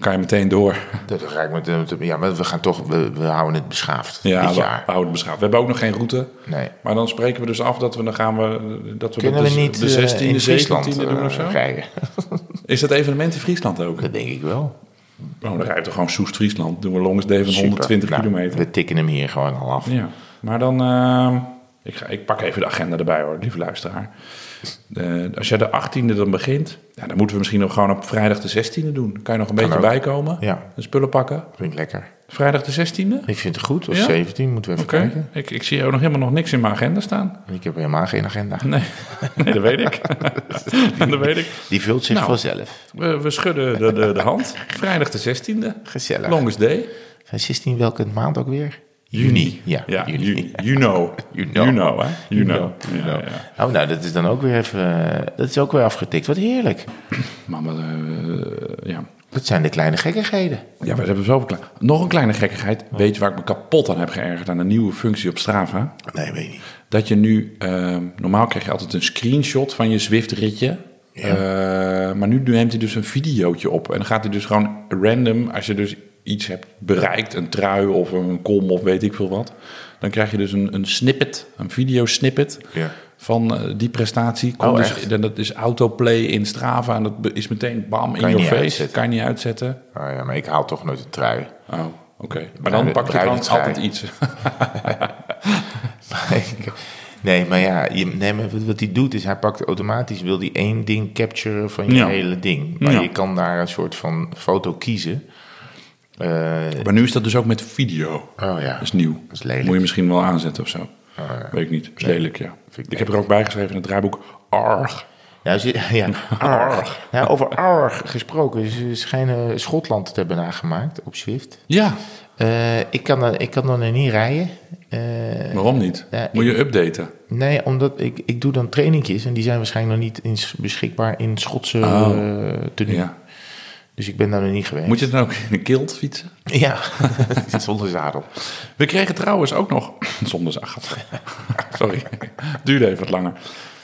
kan je meteen door. Dat ga ik met, ja, maar we gaan toch, we, we houden het beschaafd Ja, dit we jaar. houden het beschaafd. We hebben ook nog geen route. Nee. Maar dan spreken we dus af dat we dan gaan we dat we Kunnen dat we de, niet de eh, 16e, in Friesland 17e doen of zo? eh, rijden? [laughs] Is dat evenement in Friesland ook? Dat denk ik wel. Oh, dan rijden we gewoon Soest Friesland. Doen we van Super. 120 Nou, kilometer. We tikken hem hier gewoon al af. Ja, maar dan... eh, ik, ga, ik pak even de agenda erbij hoor, lieve luisteraar. Eh, als jij de 18e dan begint, ja, dan moeten we misschien nog gewoon op vrijdag de 16e doen. Dan kan je nog een beetje ook. bijkomen. Ja. De spullen pakken. Vind ik lekker. Vrijdag de 16e? Ik vind het goed. Of Ja? 17, moeten we even kijken. Ik, ik zie ook nog helemaal nog niks in mijn agenda staan. Ik heb helemaal geen agenda. Nee, nee dat weet ik. [laughs] dat weet ik. Die vult zich Nou. vanzelf. We, we schudden de, de, de hand. Vrijdag de 16e. Gezellig. Longest day. Zijn 16 welke maand ook weer? Juni. Ja, Ja, juni. you, you know. [laughs] You You know. hè? You know. You know. ja. Oh, nou, dat is dan ook weer even... eh, Dat is ook weer afgetikt. Wat heerlijk. [clears throat] Maar, maar, eh, ja. Dat zijn de kleine gekkigheden. Ja, we hebben zoveel klein. Nog een kleine gekkigheid. Weet je waar ik me kapot aan heb geërgerd aan een nieuwe functie op Strava? Nee, weet niet. Dat je nu, eh, normaal krijg je altijd een screenshot van je Zwift-ritje. Eh, maar nu neemt hij dus een videootje op. En dan gaat hij dus gewoon random, als je dus iets hebt bereikt, een trui of een kom of weet ik veel wat. Dan krijg je dus een, een snippet, een videosnippet Ja. van eh, die prestatie. Komt Oh, dus, en dat is autoplay in Strava en dat is meteen bam in je your face. uitzetten. Kan je niet uitzetten. Oh, ja, maar ik haal toch nooit een trui. Oh, oké. Maar dan pak je trui. altijd iets. [laughs] nee, maar ja, je, nee, maar wat- wat hij doet is, hij pakt automatisch, wil hij één ding capturen van je Ja. hele ding. Maar Ja. je kan daar een soort van foto kiezen. Eh, Maar nu is dat dus ook met video. oh ja, Dat is nieuw. Dat is lelijk. Moet je misschien wel aanzetten of zo. ja. Weet ik niet. Is Nee, lelijk, ja. ik Ik heb er ook bij geschreven in het draaiboek Arg. Ja, [laughs] ja Arg. Ja, over Arg gesproken. Ze schijnen Schotland te hebben nagemaakt op Swift. Ja, Eh, ik, kan dan, ik kan dan er niet rijden. Eh, waarom niet? Moet ik- je updaten. nee, omdat ik, ik doe dan trainingjes en die zijn waarschijnlijk nog niet in, beschikbaar in Schotse Oh. Ja. Dus ik ben daar nog niet geweest. Moet je dan ook in een kilt fietsen? Ja, [laughs] zonder zadel. We kregen trouwens ook nog... [laughs] Zonder zacht. [laughs] Sorry. Duurde even wat langer.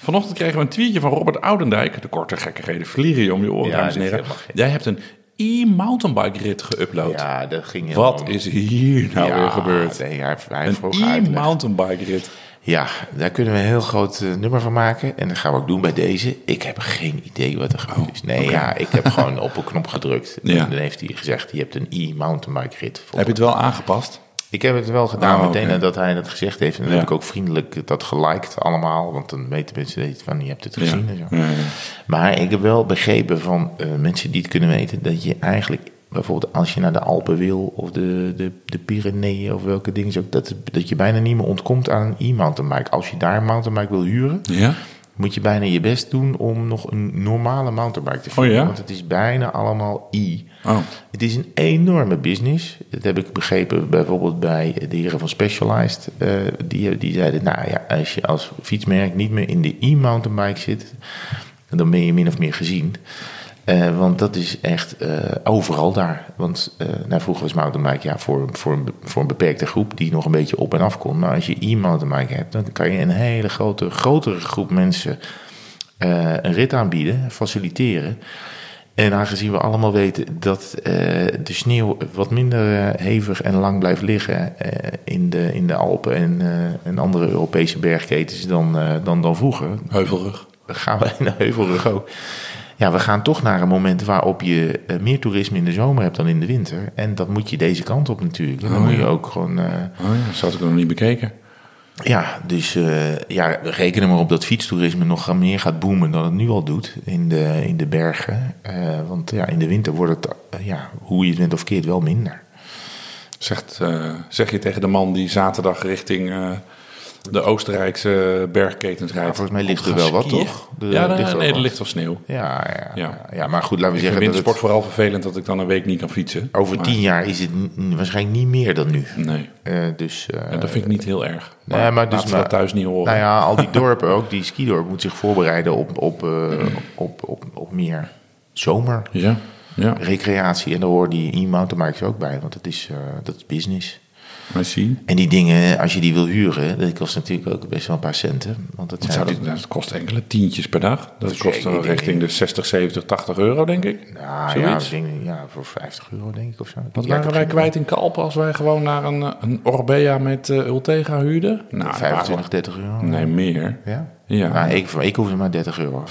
Vanochtend kregen we een tweetje van Robert Oudendijk. De korte gekkigheden vliegen om je oren, Ja, dames en heren. Jij hebt een e-mountainbike rit geüpload. Ja, dat ging helemaal Wat om. is hier nou Ja, weer gebeurd? Nee, hij, hij Een e-mountainbike rit. Ja, daar kunnen we een heel groot eh, nummer van maken. En dat gaan we ook doen bij deze. Ik heb geen idee wat er gebeurd is. Nee, ja, ik heb gewoon op een knop gedrukt. [laughs] Ja. En dan heeft hij gezegd, je hebt een e-mountainbike rit. Heb je het wel aangepast? Ik heb het wel gedaan Oh, meteen nadat hij dat gezegd heeft. En dan Ja. heb ik ook vriendelijk dat geliked allemaal. Want dan weten mensen dat je- van, je hebt het gezien en zo. Maar ik heb wel begrepen van eh, mensen die het kunnen weten... dat je eigenlijk bijvoorbeeld als je naar de Alpen wil... of de, de, de Pyreneeën of welke dingen ook... Dat, dat je bijna niet meer ontkomt aan een e-mountainbike. Als je daar een mountainbike wil huren... Ja? moet je bijna je best doen om nog een normale mountainbike te vinden. Oh ja? Want het is bijna allemaal e. Oh. Het is een enorme business. Dat heb ik begrepen bijvoorbeeld bij de heren van Specialized. Eh, die, die zeiden, nou ja, als je als fietsmerk niet meer in de e-mountainbike zit... dan ben je min of meer gezien. Eh, want dat is echt eh, overal daar. Want eh, nou, vroeger was mountainbike ja, voor, voor, een voor een beperkte groep die nog een beetje op en af kon. Maar als je e-mountainbike hebt, dan kan je een hele grote, grotere groep mensen een rit aanbieden, faciliteren. En aangezien we allemaal weten dat de sneeuw wat minder hevig en lang blijft liggen in, de, in de Alpen en, en andere Europese bergketens dan, dan, dan vroeger, Heuvelrug. dan gaan we [laughs] in de heuvelrug ook. Ja, we gaan toch naar een moment waarop je eh, meer toerisme in de zomer hebt dan in de winter. En dat moet je deze kant op natuurlijk. Dan Oh, moet ja. je ook gewoon... eh, Oh ja, dat had ik nog niet bekeken. ja, dus eh, ja, reken er maar op dat fietstoerisme nog meer gaat boomen dan het nu al doet in de, in de bergen. Want ja, in de winter wordt het, ja, hoe je het bent of keert, wel minder. Zegt, zeg je tegen de man die zaterdag richting de Oostenrijkse bergketens rijdt. volgens mij ligt er wel wat, skiën. toch? Er ja, ligt nee, er ligt wel sneeuw. Ja, ja, Ja. ja. ja maar goed, laten we Ik vind zeggen dat wintersport het, vooral vervelend dat ik dan een week niet kan fietsen. over Maar- tien jaar is het waarschijnlijk niet meer dan nu. Nee, Eh, dus, eh, en dat vind ik niet heel erg. Nee, maar laten dus we maar- dat thuis niet horen. Nou ja, al die dorpen ook, die skidorp moet zich voorbereiden op, op, eh, op, op, op meer zomer. Ja, ja. recreatie. En daar horen die e-mountainbikes ook bij, want dat is, eh, dat is business. En die dingen, als je die wil huren, dat kost natuurlijk ook best wel een paar centen. Want dat zijn dat kost enkele tientjes per dag. Dat Dus kost dan richting de 60, 70, 80 euro, denk ik. Nou ja, Zoiets. ik denk, ja, voor 50 euro denk ik of zo. Wat Ja, waren wij kwijt in Kalpen als wij gewoon naar een, eh, een Orbea met eh, Ultegra huurden? Nou, 25, 30 euro. Nee, meer. Ja? Ja. Nou, ik, ik hoefde maar 30 euro. [laughs]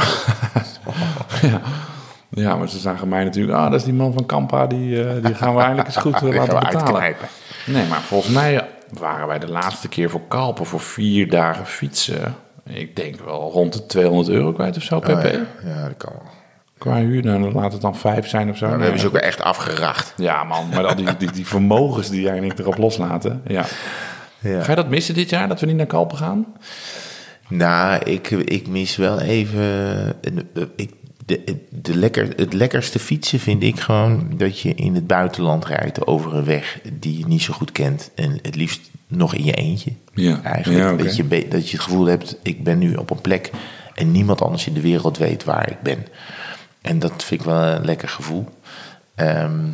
Ja, maar ze zagen mij natuurlijk, ah, dat is die man van Kampa, die, eh, die gaan we eindelijk eens goed [laughs] laten betalen. uitknijpen. Nee, maar volgens mij waren wij de laatste keer voor Kalpen voor vier dagen fietsen. Ik denk wel rond de 200 euro kwijt of zo pp. Oh, ja. ja, dat kan wel. Qua huur, nou, dan laat het dan vijf zijn of zo. Maar we hebben ze ook echt afgeracht. Ja, man, maar al die, die, die vermogens die jij en ik erop loslaten. Ja. Ja. Ga je dat missen dit jaar, dat we niet naar Kalpen gaan? Nou, ik, ik mis wel even. Ik, de, de lekker, het lekkerste fietsen vind ik gewoon dat je in het buitenland rijdt over een weg die je niet zo goed kent. En het liefst nog in je eentje. Ja. Eigenlijk. Ja, dat, je, dat je het gevoel hebt, ik ben nu op een plek en niemand anders in de wereld weet waar ik ben. En dat vind ik wel een lekker gevoel. Ehm,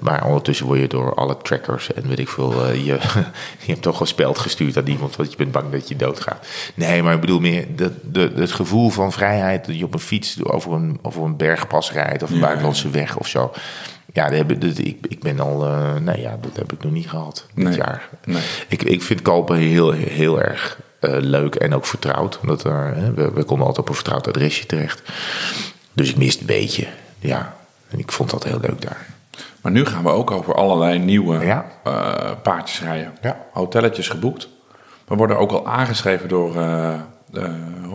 maar ondertussen word je door alle trackers en weet ik veel. eh, je, [laughs] je hebt toch een speld gestuurd aan iemand, want je bent bang dat je doodgaat. Nee, maar ik bedoel meer de, het gevoel van vrijheid. Dat je op een fiets over een, over een bergpas rijdt of een Ja, buitenlandse weg of zo. Ja, dat heb, ik- dat, ik, ik ben al. eh nou ja, dat heb ik nog niet gehad dit Nee, jaar. nee. Ik, ik vind Kalpen heel, heel erg eh, leuk en ook vertrouwd. Omdat er, we, we konden altijd op een vertrouwd adresje terecht. Dus ik mis het een beetje. Ja, en ik vond dat heel leuk daar. Maar nu gaan we ook over allerlei nieuwe Ja. eh, paardjes rijden. Ja. Hotelletjes geboekt. We worden ook al aangeschreven door eh,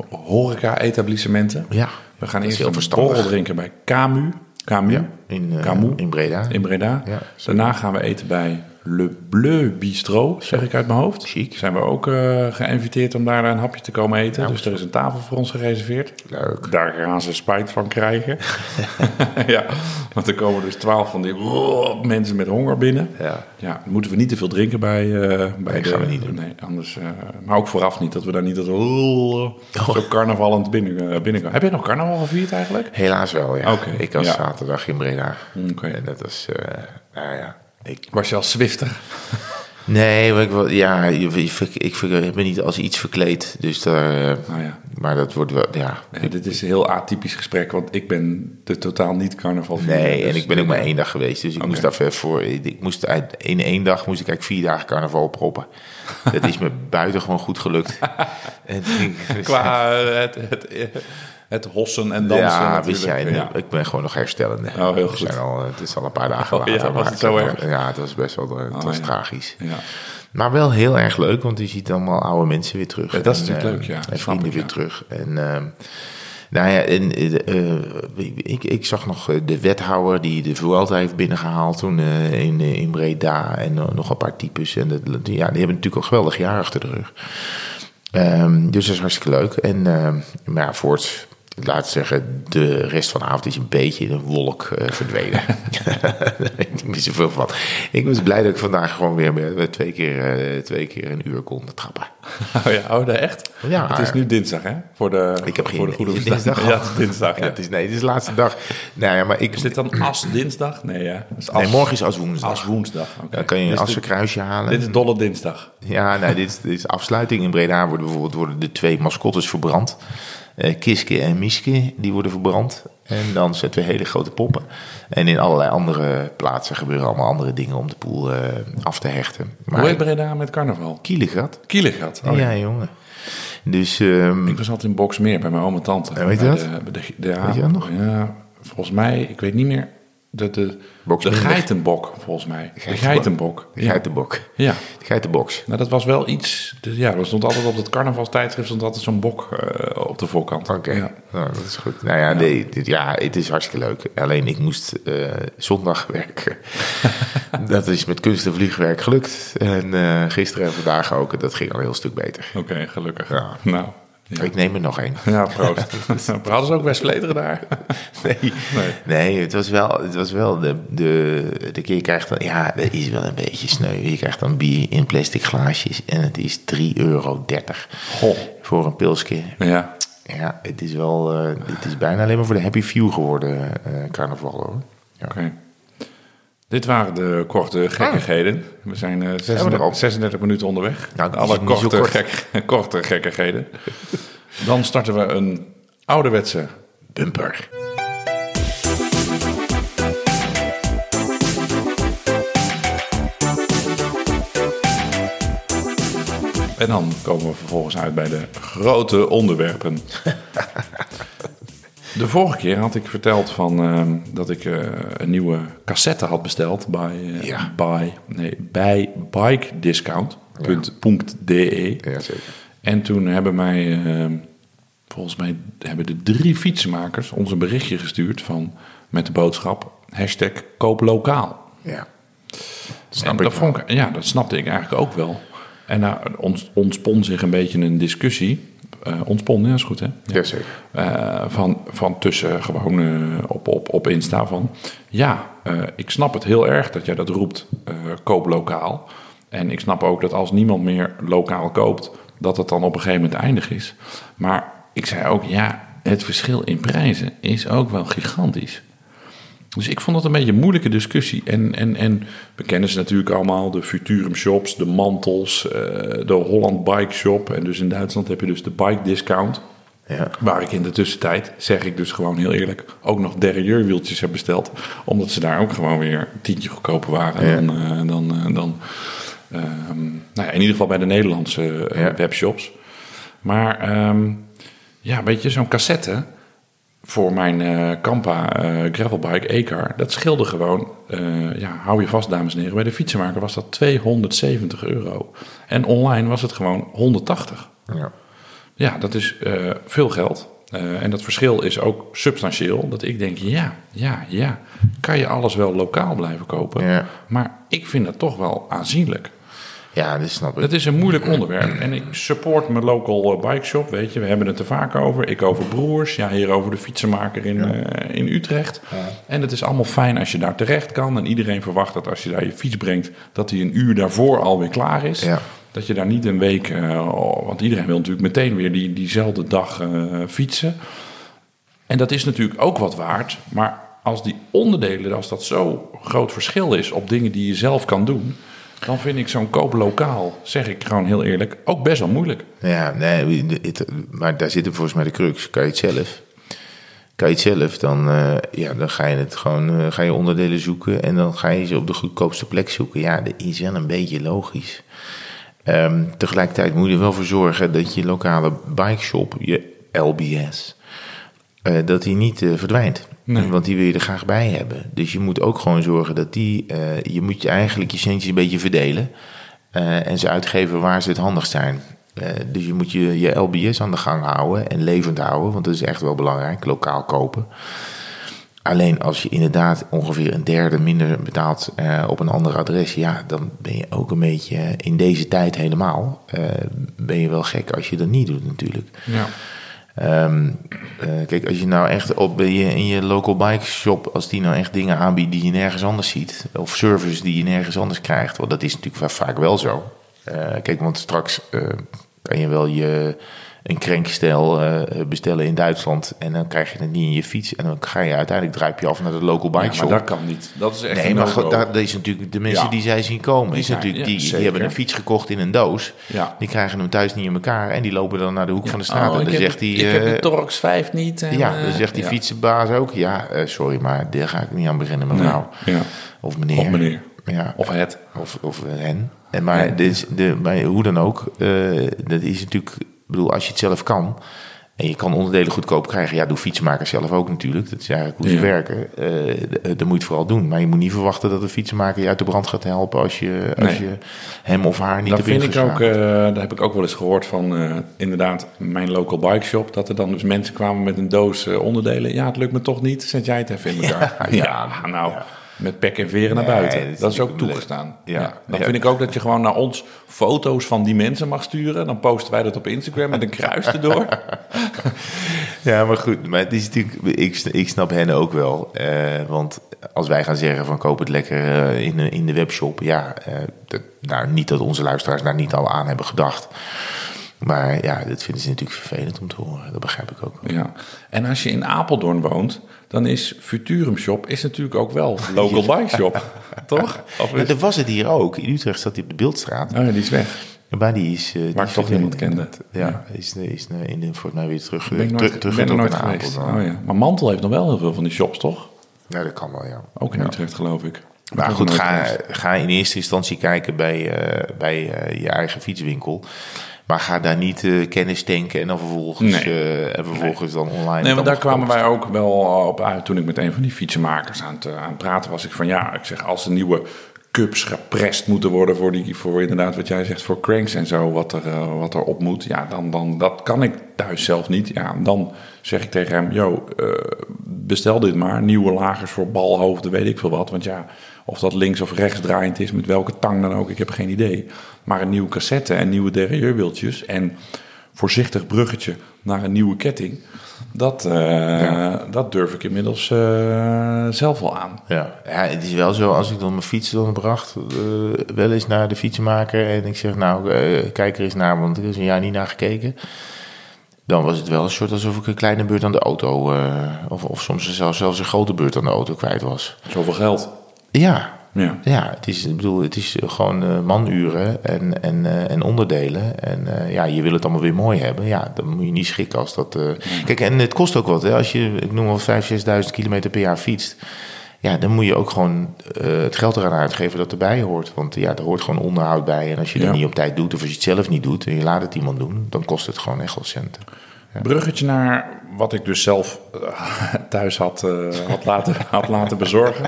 horeca-etablissementen. Ja, We gaan eerst een borrel drinken bij Camu. Camu. In, eh, Camus. in Breda. In Breda. Ja, Daarna gaan we eten bij Le Bleu Bistro, zeg ik uit mijn hoofd. Chic. Zijn we ook eh, geïnviteerd om daar een hapje te komen eten. dus er is een tafel voor ons gereserveerd. Leuk. Daar gaan ze spijt van krijgen. [laughs] ja, want er komen dus twaalf van die oh, mensen met honger binnen. Ja. Ja, moeten we niet te veel drinken bij, eh bij Nee, de... gaan we niet doen. Nee, anders... eh, maar ook vooraf niet, dat we daar niet dat oh, zo carnavalend binnen, binnenkomen. Heb je nog carnaval gevierd eigenlijk? Helaas wel, ja. Oké, ik was ja. zaterdag in Breda. Oké. En dat was, nou ja... Ik, Was je al Swifter? nee, maar ik, ja, ik, me niet als iets verkleed. Dus daar, eh, Nou ja. maar dat wordt wel, ja... Ja, dit is een heel atypisch gesprek, want ik ben de totaal niet carnaval Nee, en dus- ik ben ook maar één dag geweest. Dus ik moest daar voor. Ik moest uit, in één dag moest ik eigenlijk vier dagen carnaval proppen. Dat is me [laughs] buitengewoon goed gelukt. [laughs] en Qua eh, het, het, het hossen en dansen ja, we natuurlijk. zijn, Ja. ik ben gewoon nog herstellende. Oh, heel We goed. Zijn al, het is al een paar dagen Oh, ja, later. was maar het zo erg? Ja, het was best wel het Oh, was ja. tragisch. Ja. Maar wel heel erg leuk, want je ziet allemaal oude mensen weer terug. Ja, dat is En, natuurlijk eh, leuk, ja. En vrienden ik, weer ja. terug. En, ehm, nou ja, en, eh, eh, ik, ik zag nog eh, de wethouder die de Vuelta heeft binnengehaald toen eh, in, eh, in Breda. En eh, nog een paar types. En dat, ja, die hebben natuurlijk een geweldig jaar achter de rug. Ehm, dus dat is hartstikke leuk. En ehm, maar ja, voorts, laat ik zeggen, de rest van de avond is een beetje in een wolk eh, verdwenen. Daar [laughs] weet ik niet meer zoveel van. Ik was blij dat ik vandaag gewoon weer met- twee keer, eh, twee keer een uur kon trappen. [laughs] Oh ja, oh, nee, echt? Ja. Het is nu dinsdag, hè? Voor de, Ik heb geen voor de goede dinsdag. Ja, het is dinsdag. Ja, Ja. het is, nee, het is de laatste dag. Nou ja, maar ik, Is dit dan as dinsdag? Nee, ja. As, nee, morgen is als woensdag. as woensdag. Dan kan je een dit- assenkruisje halen. Dit is dolle dinsdag. Ja, nee, dit, is, dit is afsluiting. In Breda worden bijvoorbeeld worden de twee mascottes verbrand. Eh, Kiske en Miske, die worden verbrand. En dan zetten we hele grote poppen. En in allerlei andere plaatsen gebeuren allemaal andere dingen om de poel eh, af te hechten. Maar Hoe heet Breda met carnaval? Kielegat. Kielegat. Oh, ja, jongen. Dus ehm, Ik was altijd in Boksmeer bij mijn oom en tante. Weet je dat? De, bij de, de, ja, Weet je dat nog? Ja, volgens mij, ik weet niet meer. De, de, de geitenbok, volgens mij. De Geitenbok. geitenbok. de Ja. geitenbok. ja. De geitenbox. Nou, dat was wel iets. dus ja, er stond altijd op het carnavalstijdschrift stond altijd zo'n bok eh, op de voorkant. Oké, Ja. nou, dat is goed. Nou ja, nee, dit, ja, het is hartstikke leuk. Alleen ik moest eh, zondag werken. [laughs] dat is met kunst en vliegwerk gelukt. En eh, gisteren en vandaag ook. En dat ging al een heel stuk beter. Oké, gelukkig. Ja. Nou, ja. Ik neem er nog één. Ja, proost. [laughs] Hadden ze ook West Vleteren daar? [laughs] Nee, nee. het was wel, het was wel de, de, de keer je krijgt dan, ja, dat is wel een beetje sneu. Je krijgt dan bier in plastic glaasjes en het is 3,30 euro Goh. voor een pilsje. Ja. Ja, het is wel, eh, het is bijna alleen maar voor de happy few geworden, eh, carnaval hoor. Ja. Oké. Dit waren de korte gekkigheden. We zijn eh, we 36, erop? 36 minuten onderweg. Nou, Alle korte, kort. gek, [laughs] korte gekkigheden. Dan starten we een ouderwetse Bumper. En dan komen we vervolgens uit bij de grote onderwerpen. [laughs] De vorige keer had ik verteld van, ehm, dat ik eh, een nieuwe cassette had besteld bij, eh, Ja. bij, nee, bij bikediscount.de. Ja. En toen hebben mij, ehm, volgens mij hebben de drie fietsenmakers ons een berichtje gestuurd van, met de boodschap hashtag koop lokaal. Ja. En dat vond ik, ja, dat snapte ik eigenlijk ook wel. En nou, ons, ontspon zich een beetje een discussie. Eh ontspon, ja, is goed hè? Ja, zeker. Eh, van, van tussen gewoon eh, op, op, op Insta van... Ja, ik snap het heel erg dat jij dat roept, koop lokaal. En ik snap ook dat als niemand meer lokaal koopt... dat het dan op een gegeven moment eindig is. Maar ik zei ook, ja, het verschil in prijzen is ook wel gigantisch. Dus ik vond dat een beetje een moeilijke discussie. En, en, en we kennen ze natuurlijk allemaal, de Futurum Shops, de Mantels, eh, de Holland Bike Shop. En dus in Duitsland heb je dus de Bike Discount. Ja. Waar ik in de tussentijd, zeg ik dus gewoon heel eerlijk, ook nog derailleurwieltjes heb besteld. Omdat ze daar ook gewoon weer een tientje goedkoper waren Ja. dan, eh, dan, eh, dan ehm, nou ja, in ieder geval bij de Nederlandse webshops. Maar ehm, ja, weet je, zo'n cassette voor mijn eh Kampa eh, gravelbike E-car, dat scheelde gewoon, eh, ja, hou je vast dames en heren, bij de fietsenmaker was dat 270 euro. En online was het gewoon 180. Ja. Ja, dat is veel geld. En dat verschil is ook substantieel. Dat ik denk, ja, ja, ja. Kan je alles wel lokaal blijven kopen? Ja. Maar ik vind dat toch wel aanzienlijk. Ja, dat snap ik. Het is een moeilijk onderwerp. En ik support mijn local eh, bike shop, weet je. We hebben het er vaak over. Ik over Broers, ja, hier over de fietsenmaker in, eh, in Utrecht. En het is allemaal fijn als je daar terecht kan. En iedereen verwacht dat als je daar je fiets brengt... dat die een uur daarvoor alweer klaar is. Ja. Dat je daar niet een week... eh, oh, want iedereen wil natuurlijk meteen weer die, diezelfde dag fietsen. En dat is natuurlijk ook wat waard. Maar als die onderdelen, als dat zo groot verschil is... op dingen die je zelf kan doen... dan vind ik zo'n koop lokaal, zeg ik gewoon heel eerlijk... ook best wel moeilijk. Ja, nee, maar daar zit volgens mij de crux. Kan je het zelf? Kan je het zelf, dan, eh, ja, dan ga je het gewoon, eh, ga je onderdelen zoeken en dan ga je ze op de goedkoopste plek zoeken. Ja, dat is wel een beetje logisch. Ehm, tegelijkertijd moet je er wel voor zorgen dat je lokale bikeshop, je LBS, eh, dat die niet verdwijnt. Nee. Want die wil je er graag bij hebben. Dus je moet ook gewoon zorgen dat die, eh, je moet je eigenlijk je centjes een beetje verdelen. eh, en ze uitgeven waar ze het handigst zijn. Eh, dus je moet je, je LBS aan de gang houden en levend houden, want dat is echt wel belangrijk, lokaal kopen. Alleen als je inderdaad ongeveer een derde minder betaalt eh, op een ander adres, ja, dan ben je ook een beetje in deze tijd helemaal. eh, ben je wel gek als je dat niet doet, natuurlijk. Ja. Eh, kijk, als je nou echt op in je, local bike shop, als die nou echt dingen aanbiedt die je nergens anders ziet, of service die je nergens anders krijgt, want dat is natuurlijk va- vaak wel zo. Eh, kijk, want straks eh, kan je wel je een krenkstel eh, bestellen in Duitsland en dan krijg je het niet in je fiets en dan ga je uiteindelijk druip je af naar de local bike Ja, shop. maar dat kan niet. Dat is echt Nee, een maar goed, dat, dat is natuurlijk de mensen Ja. die zij zien komen. Die is zijn- natuurlijk, ja, die, die hebben een fiets gekocht in een doos. Ja. Die krijgen hem thuis niet in elkaar en die lopen dan naar de hoek van de straat. Oh, en ik dan heb zegt de- hij. ik heb de eh, Torx 5 niet. En, ja, eh, dan zegt die ja. fietsenbaas ook. Ja, eh, sorry, maar daar ga ik niet aan beginnen, mevrouw. Ja. Of meneer. Of meneer. Ja. Of het. Of, of hen. En maar, dit is de, maar hoe dan ook, eh, dat is natuurlijk bedoel, als je het zelf kan en je kan onderdelen goedkoop krijgen, ja, doe fietsenmakers zelf ook natuurlijk. Dat is eigenlijk hoe ze Ja. werken. Eh, d- dan moet je het vooral doen. Maar je moet niet verwachten dat een fietsenmaker je uit de brand gaat helpen als je, als Nee. je hem of haar niet Dat vind ik ook, ingeschakeld. eh, daar heb ik ook wel eens gehoord van eh, inderdaad mijn local bike shop. Dat er dan dus mensen kwamen met een doos eh, onderdelen. Ja, het lukt me toch niet. Zet jij het even in elkaar. [laughs] Ja, nou, met pek en veren naar Nee, buiten. dat Dat is ook toegestaan. Ja. Ja. Dan Ja. vind ik ook dat je gewoon naar ons foto's van die mensen mag sturen. Dan posten wij dat op Instagram met een kruis erdoor. [laughs] Ja, maar goed, maar het is natuurlijk, ik, ik snap hen ook wel. Eh, want als wij gaan zeggen van koop het lekker eh, in, de- in de webshop, ja, eh, dat, nou, niet dat onze luisteraars daar niet al aan hebben gedacht. Maar ja, dat vinden ze natuurlijk vervelend om te horen. Dat begrijp ik ook wel. Ja. En als je in Apeldoorn woont, dan is Futurum Shop is natuurlijk ook wel local [laughs] bike shop. Toch? Of Ja, dat was het hier ook. In Utrecht staat hij op de Beeldstraat. Oh ja, die is weg. Maar die is... Waar ik toch niemand kende. Ja, is, is eh, in de, mij weer terug, Ben ik terug ben er nooit naar geweest. Apeldoorn. Oh, ja. Maar Mantel heeft nog wel heel veel van die shops, toch? Ja, dat kan wel, ja. Ook in. Utrecht, geloof ik. Maar goed, ga, ga in eerste instantie kijken bij, eh, bij eh, je eigen fietswinkel. Maar ga daar niet eh, kennis tanken en dan vervolgens, Nee. en vervolgens dan online. Nee, want daar kwamen wij ook wel op uit toen ik met een van die fietsenmakers aan het, aan het praten was. Ik van ja, ik zeg als de nieuwe cups geprest moeten worden voor, die, voor inderdaad wat jij zegt, voor cranks en zo, wat er, wat er op moet. Ja, dan, dan dat kan ik thuis zelf niet. Ja, dan zeg ik tegen hem, yo, bestel dit maar. Nieuwe lagers voor balhoofden, weet ik veel wat. Want ja, of dat links of rechts draaiend is, met welke tang dan ook, ik heb geen idee. Maar een nieuwe cassette en nieuwe derailleurwieltjes en voorzichtig bruggetje naar een nieuwe ketting. Dat, eh, dat durf ik inmiddels eh, zelf wel aan. Ja. ja, het is wel zo, als ik dan mijn fiets dan bracht, eh, wel eens naar de fietsenmaker en ik zeg, nou, kijk er eens naar, want er is een jaar niet naar gekeken. Dan was het wel een soort alsof ik een kleine beurt aan de auto, of, of soms zelfs, zelfs een grote beurt aan de auto kwijt was. Zoveel geld. Ja, Ja. Ja, het is, ik bedoel, het is gewoon eh, manuren en, en, eh, en onderdelen. En eh, ja, je wil het allemaal weer mooi hebben. Ja, dan moet je niet schrikken als dat... eh, Kijk, en het kost ook wat. Hè? Als je, ik noem wel 5.000, 6.000 kilometer per jaar fietst... Ja, dan moet je ook gewoon eh, het geld eraan uitgeven dat erbij hoort. Want ja, er hoort gewoon onderhoud bij. En als je Ja. dat niet op tijd doet, of als je het zelf niet doet... en je laat het iemand doen, dan kost het gewoon echt wel centen. Bruggetje naar wat ik dus zelf eh, [laughs] thuis had, eh, had, laten, had laten bezorgen.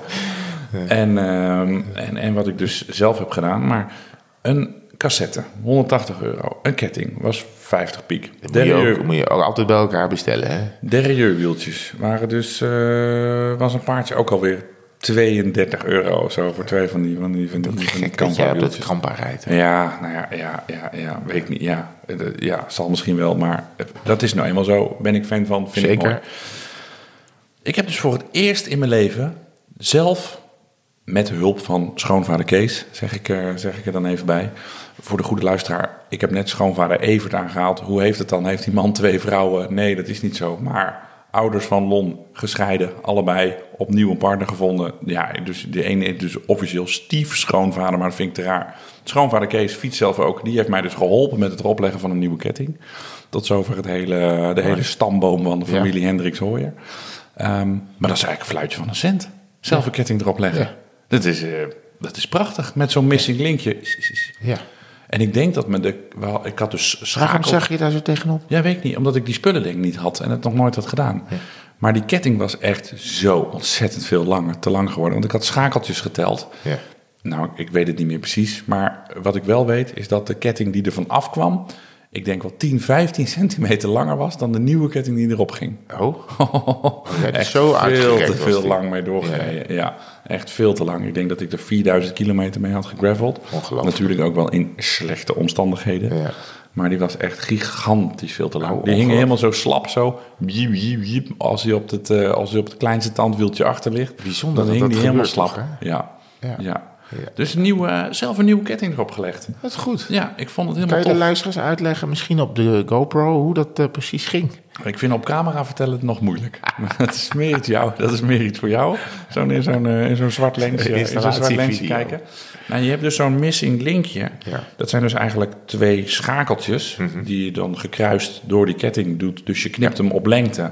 En, ehm, en, en wat ik dus zelf heb gedaan. Maar een cassette, 180 euro. Een ketting was 50 piek. Dat moet je, ook, moet je ook altijd bij elkaar bestellen, hè? Derailleurwieltjes waren dus, eh, was een paardje ook alweer 32 euro of zo voor twee van die, van die, van die, van die Kampa-wieltjes. Kampa rijdt. Ja, nou ja, ja, ja, ja, weet ik niet. Ja, Eh, ja, zal misschien wel, maar dat is nou eenmaal zo. Ben ik fan van, vind ik Zeker. mooi. Ik heb dus voor het eerst in mijn leven zelf, met hulp van schoonvader Kees, zeg ik, er, zeg ik er dan even bij. Voor de goede luisteraar, ik heb net schoonvader Evert aangehaald. Hoe heeft het dan? Heeft die man twee vrouwen? Nee, dat is niet zo. Maar ouders van Lon, gescheiden, allebei, opnieuw een partner gevonden. Ja, dus de ene is dus officieel stief schoonvader, maar dat vind ik te raar. Schoonvader Kees fietst zelf ook. Die heeft mij dus geholpen met het opleggen van een nieuwe ketting. Tot zover het hele, de hele stamboom van de Ja. familie Hendricks Hooyer. Ehm, maar dat is eigenlijk een fluitje van een cent. Zelf een ketting erop leggen. Ja. Dat, is, eh, dat is prachtig. Met zo'n missing linkje. Ja. En ik denk dat me de... Wel, ik had dus Waarom schakel... zag je daar zo tegenop? Ja, weet ik niet. Omdat ik die spullen denk ik niet had en het nog nooit had gedaan. Maar die ketting was echt zo ontzettend veel langer, te lang geworden. Want ik had schakeltjes geteld. Ja. Nou, ik weet het niet meer precies. Maar wat ik wel weet, is dat de ketting die er van afkwam... ik denk wel 10, 15 centimeter langer was... dan de nieuwe ketting die erop ging. Oh, [laughs] ja, dus echt zo veel te veel die. lang mee doorgereden. Ja. echt veel te lang. Ik denk dat ik er 4000 kilometer mee had gegraveld. Natuurlijk ook wel in slechte omstandigheden. Ja. Maar die was echt gigantisch veel te lang. Oh, die hing helemaal zo slap, zo. Wiep, wiep, wiep, als hij op het, eh, als hij op het kleinste tandwieltje achter ligt. Bijzonder dan dat hing dat die helemaal gebeurt slap. toch, ja. Ja. Ja. Dus een nieuwe, eh, zelf een nieuwe ketting erop gelegd. Dat is goed. Ja, ik vond het Kan helemaal je de luisteraars uitleggen, misschien op de GoPro, hoe dat eh, precies ging? Ik vind op camera vertellen het nog moeilijk. [laughs] Maar dat is meer iets, jou, dat is meer iets voor jou. Zo'n in zo'n eh, in zo'n zwart lensje, in zo'n zwart lensje Installatievideo. kijken. Nou, je hebt dus zo'n missing linkje. Ja. Mhm. Dat zijn dus eigenlijk twee schakeltjes die je dan gekruist door die ketting doet. Dus je knipt hem op lengte.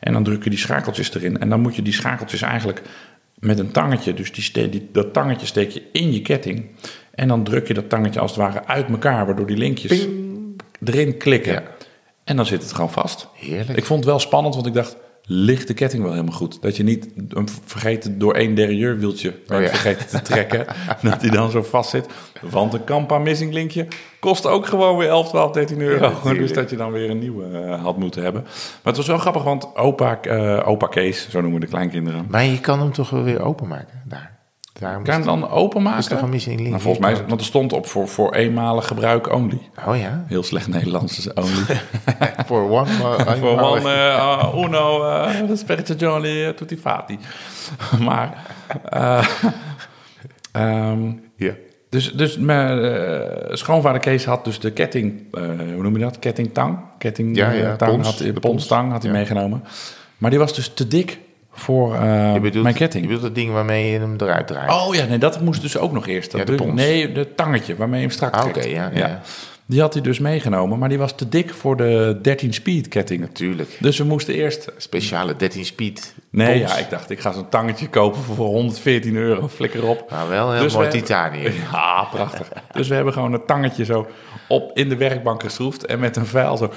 En dan druk je die schakeltjes erin. En dan moet je die schakeltjes eigenlijk met een tangetje, dus die dat tangetje steek je in je ketting. En dan druk je dat tangetje als het ware uit elkaar, waardoor die linkjes erin klikken. Ja. En dan zit het gewoon vast. Heerlijk. Ik vond het wel spannend, want ik dacht, ligt de ketting wel helemaal goed? Dat je niet een vergeten door één derailleurwieltje bent Oh ja. vergeten te trekken. [laughs] dat die dan zo vast zit. Want een Kampa missing linkje kost ook gewoon weer 11, 12, 13 euro. dus dat je dan weer een nieuwe eh, had moeten hebben. Maar het was wel grappig, want opa, eh, opa Kees, zo noemen de kleinkinderen. Maar je kan hem toch wel weer openmaken daar. Daarom Kan je hem dan openmaken? is toch een missing link? Nou, volgens mij, want er stond op voor, voor eenmalig gebruik only. Oh ja? Heel slecht Nederlands is only. [laughs] Voor one. [laughs] Voor one, eh, uno, uh, sperigioli, uh, tutti fatti. [laughs] maar, Ja. dus, dus mijn eh, schoonvader Kees had dus de ketting, eh, hoe noem je dat? Kettingtang? Ketting, Ja, ja, tang pons, had, de de pons. ponstang had hij Ja. meegenomen. Maar die was dus te dik voor eh, bedoelt, mijn ketting. Je bedoelt dat ding waarmee je hem eruit draait? Oh ja, nee, dat moest dus ook nog eerst. Dat Ja, de pons. nee, de tangetje waarmee je hem strak Ah, trekt. oké, ja, ja. Die had hij dus meegenomen, maar die was te dik voor de 13 speed ketting. Natuurlijk. Dus we moesten eerst... Speciale 13 speed. Nee, pons. ja, ik dacht, ik ga zo'n tangetje kopen voor 114 euro. Flikker op. Maar wel heel Dus mooi hebben- titanium. [laughs] Ja, prachtig. Dus we hebben gewoon een tangetje zo op in de werkbank geschroefd en met een vuil zo...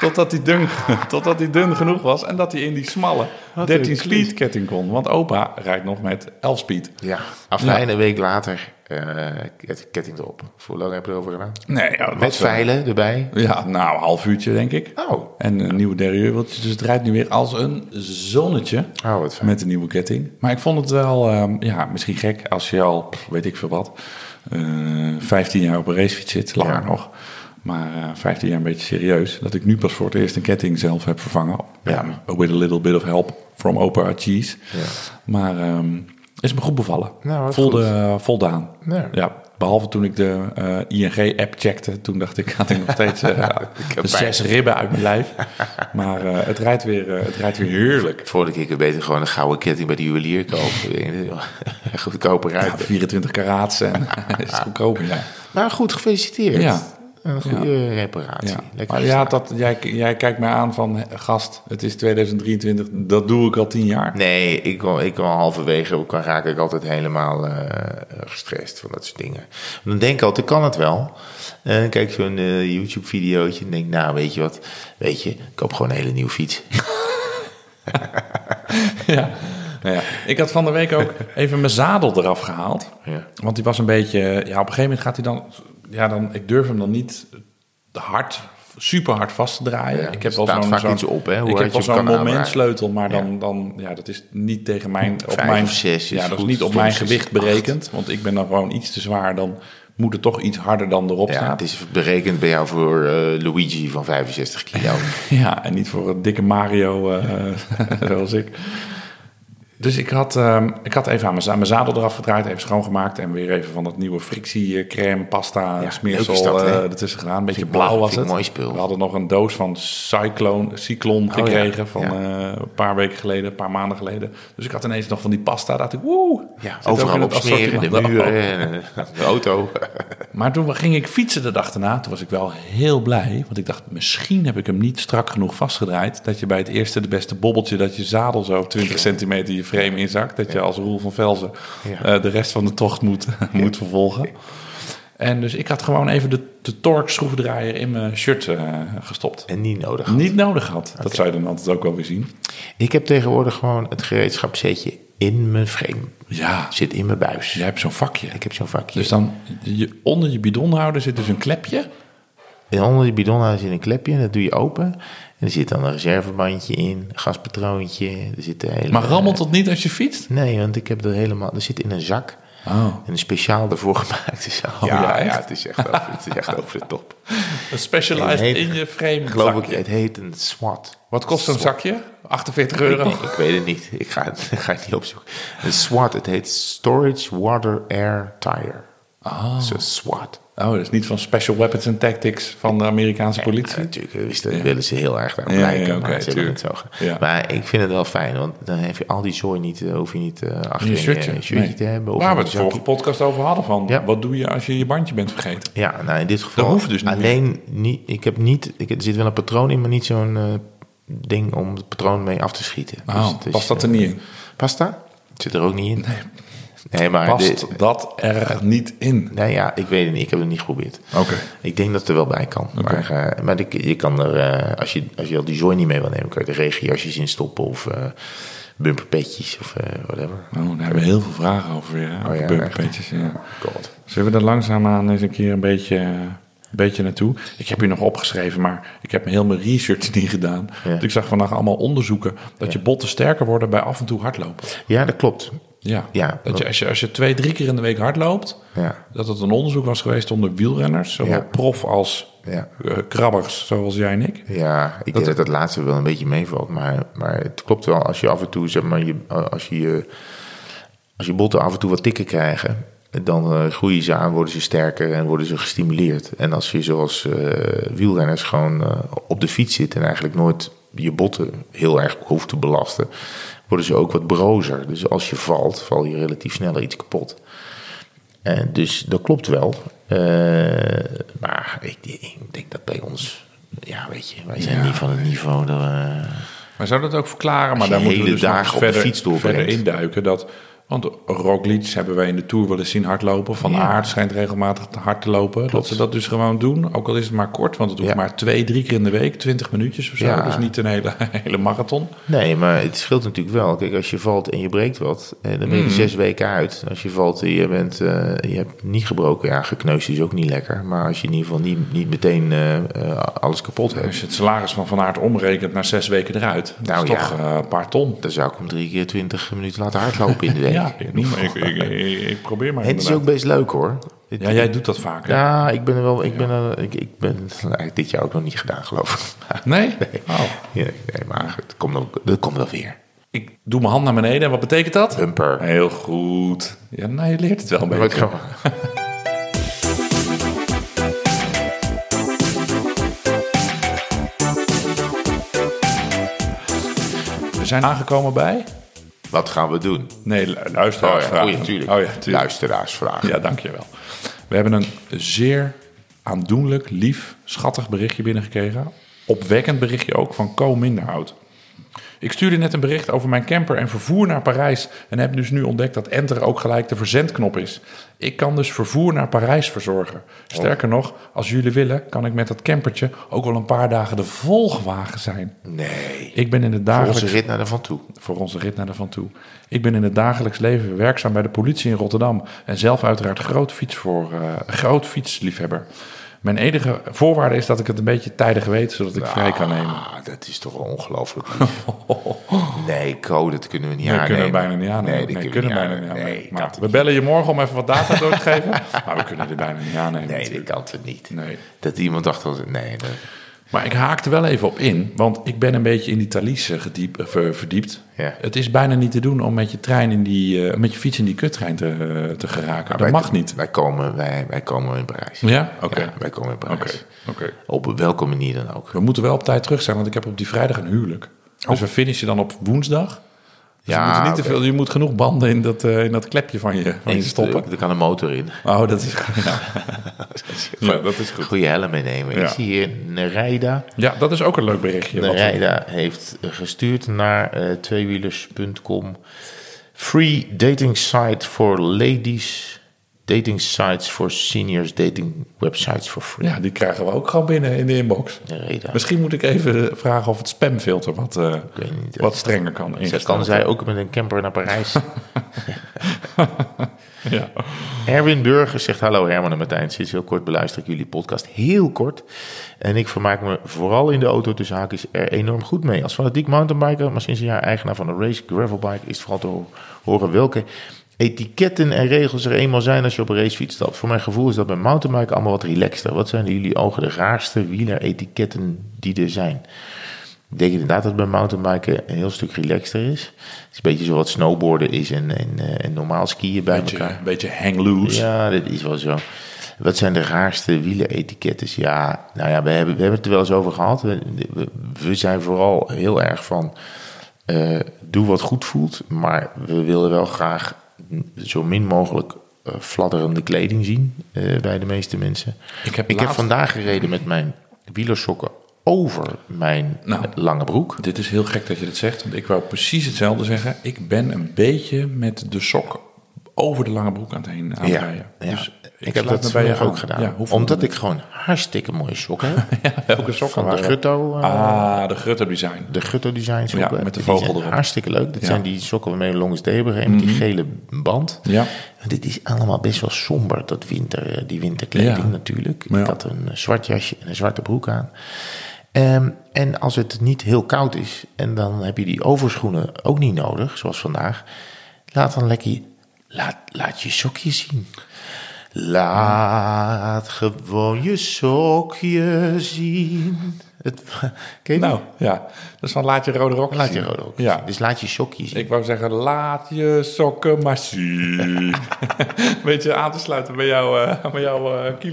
Totdat hij, dun, [laughs] totdat hij dun genoeg was en dat hij in die smalle Wat 13 een speed ketting kon. Want opa rijdt nog met 11 speed. Ja. Afijn, een week later eh, ket- ketting erop. Hoe lang heb je erover gedaan? Nee, ja, Met veilen erbij. Ja, nou, een half uurtje denk ik. Oh. En een nieuwe derailleurwieltje. Dus het rijdt nu weer als een zonnetje. Oh, wat fijn. Met de nieuwe ketting. Maar ik vond het wel, ehm, ja, misschien gek als je al, weet ik veel wat, eh 15 jaar op een racefiets zit, langer Ja. nog. Maar eh 15 jaar een beetje serieus. Dat ik nu pas voor het eerst een ketting zelf heb vervangen. Ja, with a little bit of help from Opa Cheese. Maar ehm, is me goed bevallen. Nou, Volde, voldaan. Ja. Ja, behalve toen ik de eh, ING-app checkte. Toen dacht ik, had ik nog steeds eh, [laughs] zes ribben uit mijn lijf. Maar eh, het, rijdt weer, eh, het rijdt weer heerlijk. Vorige keer kun beter gewoon een gouden ketting bij de juwelier kopen. [laughs] [laughs] Goedkoper Ja, uit. 24 karaats en is goedkoper, ja. Maar goed, gefeliciteerd. Ja. Een goede reparatie. ja. Maar ja, dat, jij, jij kijkt mij aan van, "Hé, gast, het is 2023, dat doe ik al tien jaar. Nee, ik kan, ik halverwege kan raak ik altijd helemaal eh, gestrest van dat soort dingen. Dan denk ik altijd, kan het wel. En dan kijk ik zo'n eh, YouTube-videootje en denk, nou, weet je wat? Weet je, ik koop gewoon een hele nieuwe fiets. [laughs] Ja. Nou ja. Ik had van de week ook even mijn zadel eraf gehaald. Ja. Want die was een beetje... Ja, op een gegeven moment gaat hij dan... Ja, dan, ik durf hem dan niet hard, super hard vast te draaien. Ja, ik heb wel zo'n zo'n- iets op, hè, hoe ik heb wel zo'n momentsleutel, maar dan, dan... Ja, dat is niet tegen mijn... Op Vijf mijn of zes is Ja, dat is niet op mijn gewicht acht. berekend. Want ik ben dan gewoon iets te zwaar. Dan moet het toch iets harder dan erop Ja, staat. het is berekend bij jou voor eh, Luigi van 65 kilo. [laughs] Ja, en niet voor een dikke Mario eh, [laughs] zoals ik. Dus ik had, ehm, ik had even aan mijn, za- mijn zadel eraf gedraaid, even schoongemaakt en weer even van dat nieuwe frictiecrème, pasta, Ja, smeersel dat, eh, ertussen gedaan. Een beetje blauw mooi, was het. mooi spul. We hadden nog een doos van Cyclone, Cyclone Oh ja, gekregen van ja. eh, een paar weken geleden, een paar maanden geleden. Dus ik had ineens nog van die pasta, dacht ik, woe. Ja, overal op smeren, de muren, [laughs] en, eh, de auto. [laughs] Maar toen ging ik fietsen de dag daarna. Toen was ik wel heel blij. Want ik dacht, misschien heb ik hem niet strak genoeg vastgedraaid. Dat je bij het eerste de beste bobbeltje... dat je zadel zo 20 centimeter frame inzakt. Dat je als Roel van Velzen eh, de rest van de tocht moet, [laughs] moet vervolgen. En dus ik had gewoon even de, de torque schroevendraaier in mijn shirt eh, gestopt. En niet nodig. Niet nodig had. Dat zou je dan altijd ook wel weer zien. Ik heb tegenwoordig gewoon het gereedschapsetje in mijn frame. Ja, Zit in mijn buis. je hebt zo'n vakje. Ik heb zo'n vakje. Dus dan je, onder je bidonhouder zit dus een klepje. En onder die bidon zit een klepje en dat doe je open. En er zit dan een reservebandje in, een gaspatroontje. Er zit de hele... Maar rammelt het niet als je fietst? Nee, want ik heb dat helemaal... Er zit in een zak. Oh. En een speciaal ervoor [laughs] gemaakte zak. Oh, ja, ja, het is echt over, het is echt over de top. Een specialized heet- in je frame Geloof zakje. ik, het heet een SWAT. Wat kost zo'n SWAT. zakje? 48 Ik, euro. denk- ik weet het niet. Ik ga het, [laughs] ik ga het niet opzoeken. Een SWAT, het heet Storage Water Air Tire. Oh. Zo SWAT. Oh, dat is niet van Special Weapons and Tactics van de Amerikaanse politie. Ja, natuurlijk, dat willen ze heel erg daarop Ja, lijken. ja, maar zo. Maar ik vind het wel fijn, want dan heb je al die zooi niet, eh, hoef je niet eh, achter je shirtje. je shirtje Nee. te hebben. Of Waar we een het vorige podcast over hadden van. Ja. Wat doe je als je je bandje bent vergeten? Ja, nou in dit geval Dat hoeft dus niet alleen niet. Ik heb niet. Ik, er zit wel een patroon in, maar niet zo'n eh, ding om het patroon mee af te schieten. Oh, is, past dat er niet in? Past dat? Zit er ook niet in. Nee, maar Past dat er niet in? nou ja, ik weet het niet. Ik heb het niet geprobeerd. Oké. Ik denk dat het er wel bij kan. Maar, eh, maar de- je kan er, eh, als, je, als je al die zooi niet mee wil nemen, kan je er regenjasjes in stoppen of eh bumperpetjes of eh, whatever. Oh, daar hebben we heel veel vragen over weer. Hè? Over ja, bumperpetjes, ja. God. Zullen we er langzaamaan eens een keer een beetje, een beetje naartoe? Ik heb hier nog opgeschreven, maar ik heb heel mijn research [laughs] niet gedaan. Ja. Want ik zag vandaag allemaal onderzoeken dat je botten sterker worden bij af en toe hardlopen. Ja, dat klopt. Ja, Ja, dat je, als, je, als je twee, drie keer in de week hardloopt, Ja. dat het een onderzoek was geweest onder wielrenners, zowel Ja. prof als Ja. eh, krabbers, zoals jij en ik. Ja, ik denk dat dat laatste wel een beetje meevalt. Maar, maar het klopt wel, als je af en toe, zeg maar, je, als je, je- als je botten af en toe wat dikker krijgen, dan eh, groeien ze aan, worden ze sterker en worden ze gestimuleerd. En als je zoals eh, wielrenners gewoon eh, op de fiets zit en eigenlijk nooit je botten heel erg hoeft te belasten, worden ze ook wat brozer. Dus als je valt, val je relatief sneller iets kapot. En dus dat klopt wel. Eh, maar ik, ik denk dat bij ons, ja, weet je, wij zijn Ja. niet van het niveau dat we. Maar zou dat ook verklaren? Maar daar moeten we dus nog dagen verder, verder induiken. Dat, want Roglic hebben wij in de Tour wel eens zien hardlopen. Van Ja. Aert schijnt regelmatig te hard te lopen. Dat ze dat dus gewoon doen. Ook al is het maar kort. Want het hoeft Ja. maar twee, drie keer in de week. Twintig minuutjes of zo. Ja. Dus niet een hele, [laughs] hele marathon. Nee, maar het scheelt natuurlijk wel. Kijk, als je valt en je breekt wat, eh, dan ben je er zes weken uit. Als je valt en je, bent, eh, je hebt niet gebroken, ja, gekneusd is ook niet lekker. Maar als je in ieder geval niet, niet meteen eh, alles kapot hebt, Als je het salaris van Van Aert omrekent naar zes weken eruit. Dat Nou is ja. toch een paar ton. dan zou ik hem drie keer twintig minuten laten hardlopen in de week. Ja, ik, noem maar, ik, ik, ik, ik probeer maar het is ook best leuk hoor. Het- Ja, jij doet dat vaak. hè? Ja, ik ben er wel. Ik ben, er, ik, ik ben eigenlijk dit jaar ook nog niet gedaan, geloof ik. [laughs] Nee? Oh. Ja, nee, maar het komt, ook, dat komt wel weer. Ik doe mijn hand naar beneden. En wat betekent dat? Bumper. Heel goed. Ja, nou, je leert het wel een beetje. [laughs] We zijn aangekomen bij... Wat gaan we doen? Nee, lu- Oh luisteraarsvragen. ja, oh, ja, tuurlijk. Oh ja, tuurlijk. Luisteraarsvragen. Ja, dankjewel. We hebben een zeer aandoenlijk, lief, schattig berichtje binnengekregen. Opwekkend berichtje ook van Co Minderhout. Ik stuurde net een bericht over mijn camper en vervoer naar Parijs. En heb dus nu ontdekt dat Enter ook gelijk de verzendknop is. Ik kan dus vervoer naar Parijs verzorgen. Sterker nog, als jullie willen, kan ik met dat campertje ook wel een paar dagen de volgwagen zijn. Nee. Ik ben in het Voor dagelijks onze rit naar de Van Toe. voor onze rit naar de Van Toe. Ik ben in het dagelijks leven werkzaam bij de politie in Rotterdam en zelf uiteraard groot, fiets voor, eh, groot fietsliefhebber. Mijn enige voorwaarde is dat ik het een beetje tijdig weet, zodat ik vrij kan nemen. Ah, dat is toch ongelooflijk. Nee, Co, dat kunnen we niet Nee, aannemen. kunnen we bijna niet aannemen. Nee, Nee, dat kunnen we we bijna niet aannemen. Nee, maar we bellen je morgen om even wat data door te geven. [laughs] Maar we kunnen er bijna niet aannemen. nee, dat natuurlijk. kan het niet. Nee. Dat iemand dacht, dat- nee, dat, Maar ik haak er wel even op in, want ik ben een beetje in die Thalys eh, gediep, eh, ver- verdiept. Ja. Het is bijna niet te doen om met je, trein in die, eh, met je fiets in die kuttrein te, te geraken. dat mag niet. Wij komen, wij, wij komen in Parijs. Ja? Oké. Ja, wij komen in Oké, Parijs. oké. Op welke manier dan ook. We moeten wel op tijd terug zijn, want ik heb op die vrijdag een huwelijk. Dus we finishen dan op woensdag. Dus Ja, je, moet er niet te veel, je moet genoeg banden in dat, eh, in dat klepje van je, van je stoppen. Er kan een motor in. Oh, dat is, [laughs] ja. ja, dat is goed. Goede helm meenemen. Ja. Ik zie hier Nereida. Ja, dat is ook een leuk berichtje. wat- Nereida heeft gestuurd naar eh tweewielers.com. Free dating site for ladies. Dating sites for seniors. Dating websites for free. Ja, die krijgen we ook gewoon binnen in de inbox. Misschien moet ik even vragen of het spamfilter wat, eh, niet. wat strenger kan ingesteld kan zij ook met een camper naar Parijs. [laughs] [laughs] Ja. Erwin Burger zegt: Hallo Herman en Martijn. Sinds heel kort beluister ik jullie podcast. Heel kort. En ik vermaak me vooral in de auto tussen haakjes er enorm goed mee. Als fanatiek mountainbiker, maar sinds een jaar eigenaar van een race gravelbike, is het vooral te ho- horen welke etiketten en regels er eenmaal zijn als je op een racefiets stapt. Voor mijn gevoel is dat bij mountainbiken allemaal wat relaxter. Wat zijn in jullie ogen de raarste wieleretiketten die er zijn? Ik denk inderdaad dat het bij mountainbiken een heel stuk relaxter is. Het is een beetje zoals snowboarden is en, en, eh, en normaal skiën bij Beetje, elkaar. een beetje hang loose. Ja, dat is wel zo. Wat zijn de raarste wieleretiketten? Ja, nou ja, we hebben, we hebben het er wel eens over gehad. We, we- we zijn vooral heel erg van... eh, doe wat goed voelt, maar we willen wel graag zo min mogelijk eh, fladderende kleding zien eh, bij de meeste mensen. Ik heb ik heb vandaag gereden met mijn wielersokken over mijn Nou. lange broek. Dit is heel gek dat je dit zegt, want ik wou precies hetzelfde zeggen. Ik ben een beetje met de sok over de lange broek aan het heen aan Ja, rijden. ja. Dus ik, heb dat bij ook aan. gedaan. Ja, Omdat ik gewoon hartstikke mooie sokken heb. [laughs] Ja, welke sokken Van de? Gutto. eh, Ah, de Grutter design. de Gutto design sokken. Ja, met de vogel zijn erop. Hartstikke leuk. Dit Ja. zijn die sokken waarmee we Longest Day hebben die gele band. Ja. En dit is allemaal best wel somber, dat winter, eh, die winterkleding natuurlijk. Ik had een eh, zwart jasje en een zwarte broek aan. Ehm, en als het niet heel koud is en dan heb je die overschoenen ook niet nodig, zoals vandaag. Laat dan lekker, je- laat, laat je sokjes zien. Laat gewoon je sokjes zien. Het, [laughs] ken je? Nou, ja. Dat is van laat je rode rok laat je zien. rode ook. Ja. Dus laat je sokjes zien. Ik wou zeggen, laat je sokken maar zien. [laughs] Beetje aan te sluiten bij jouw, eh bij jouw eh.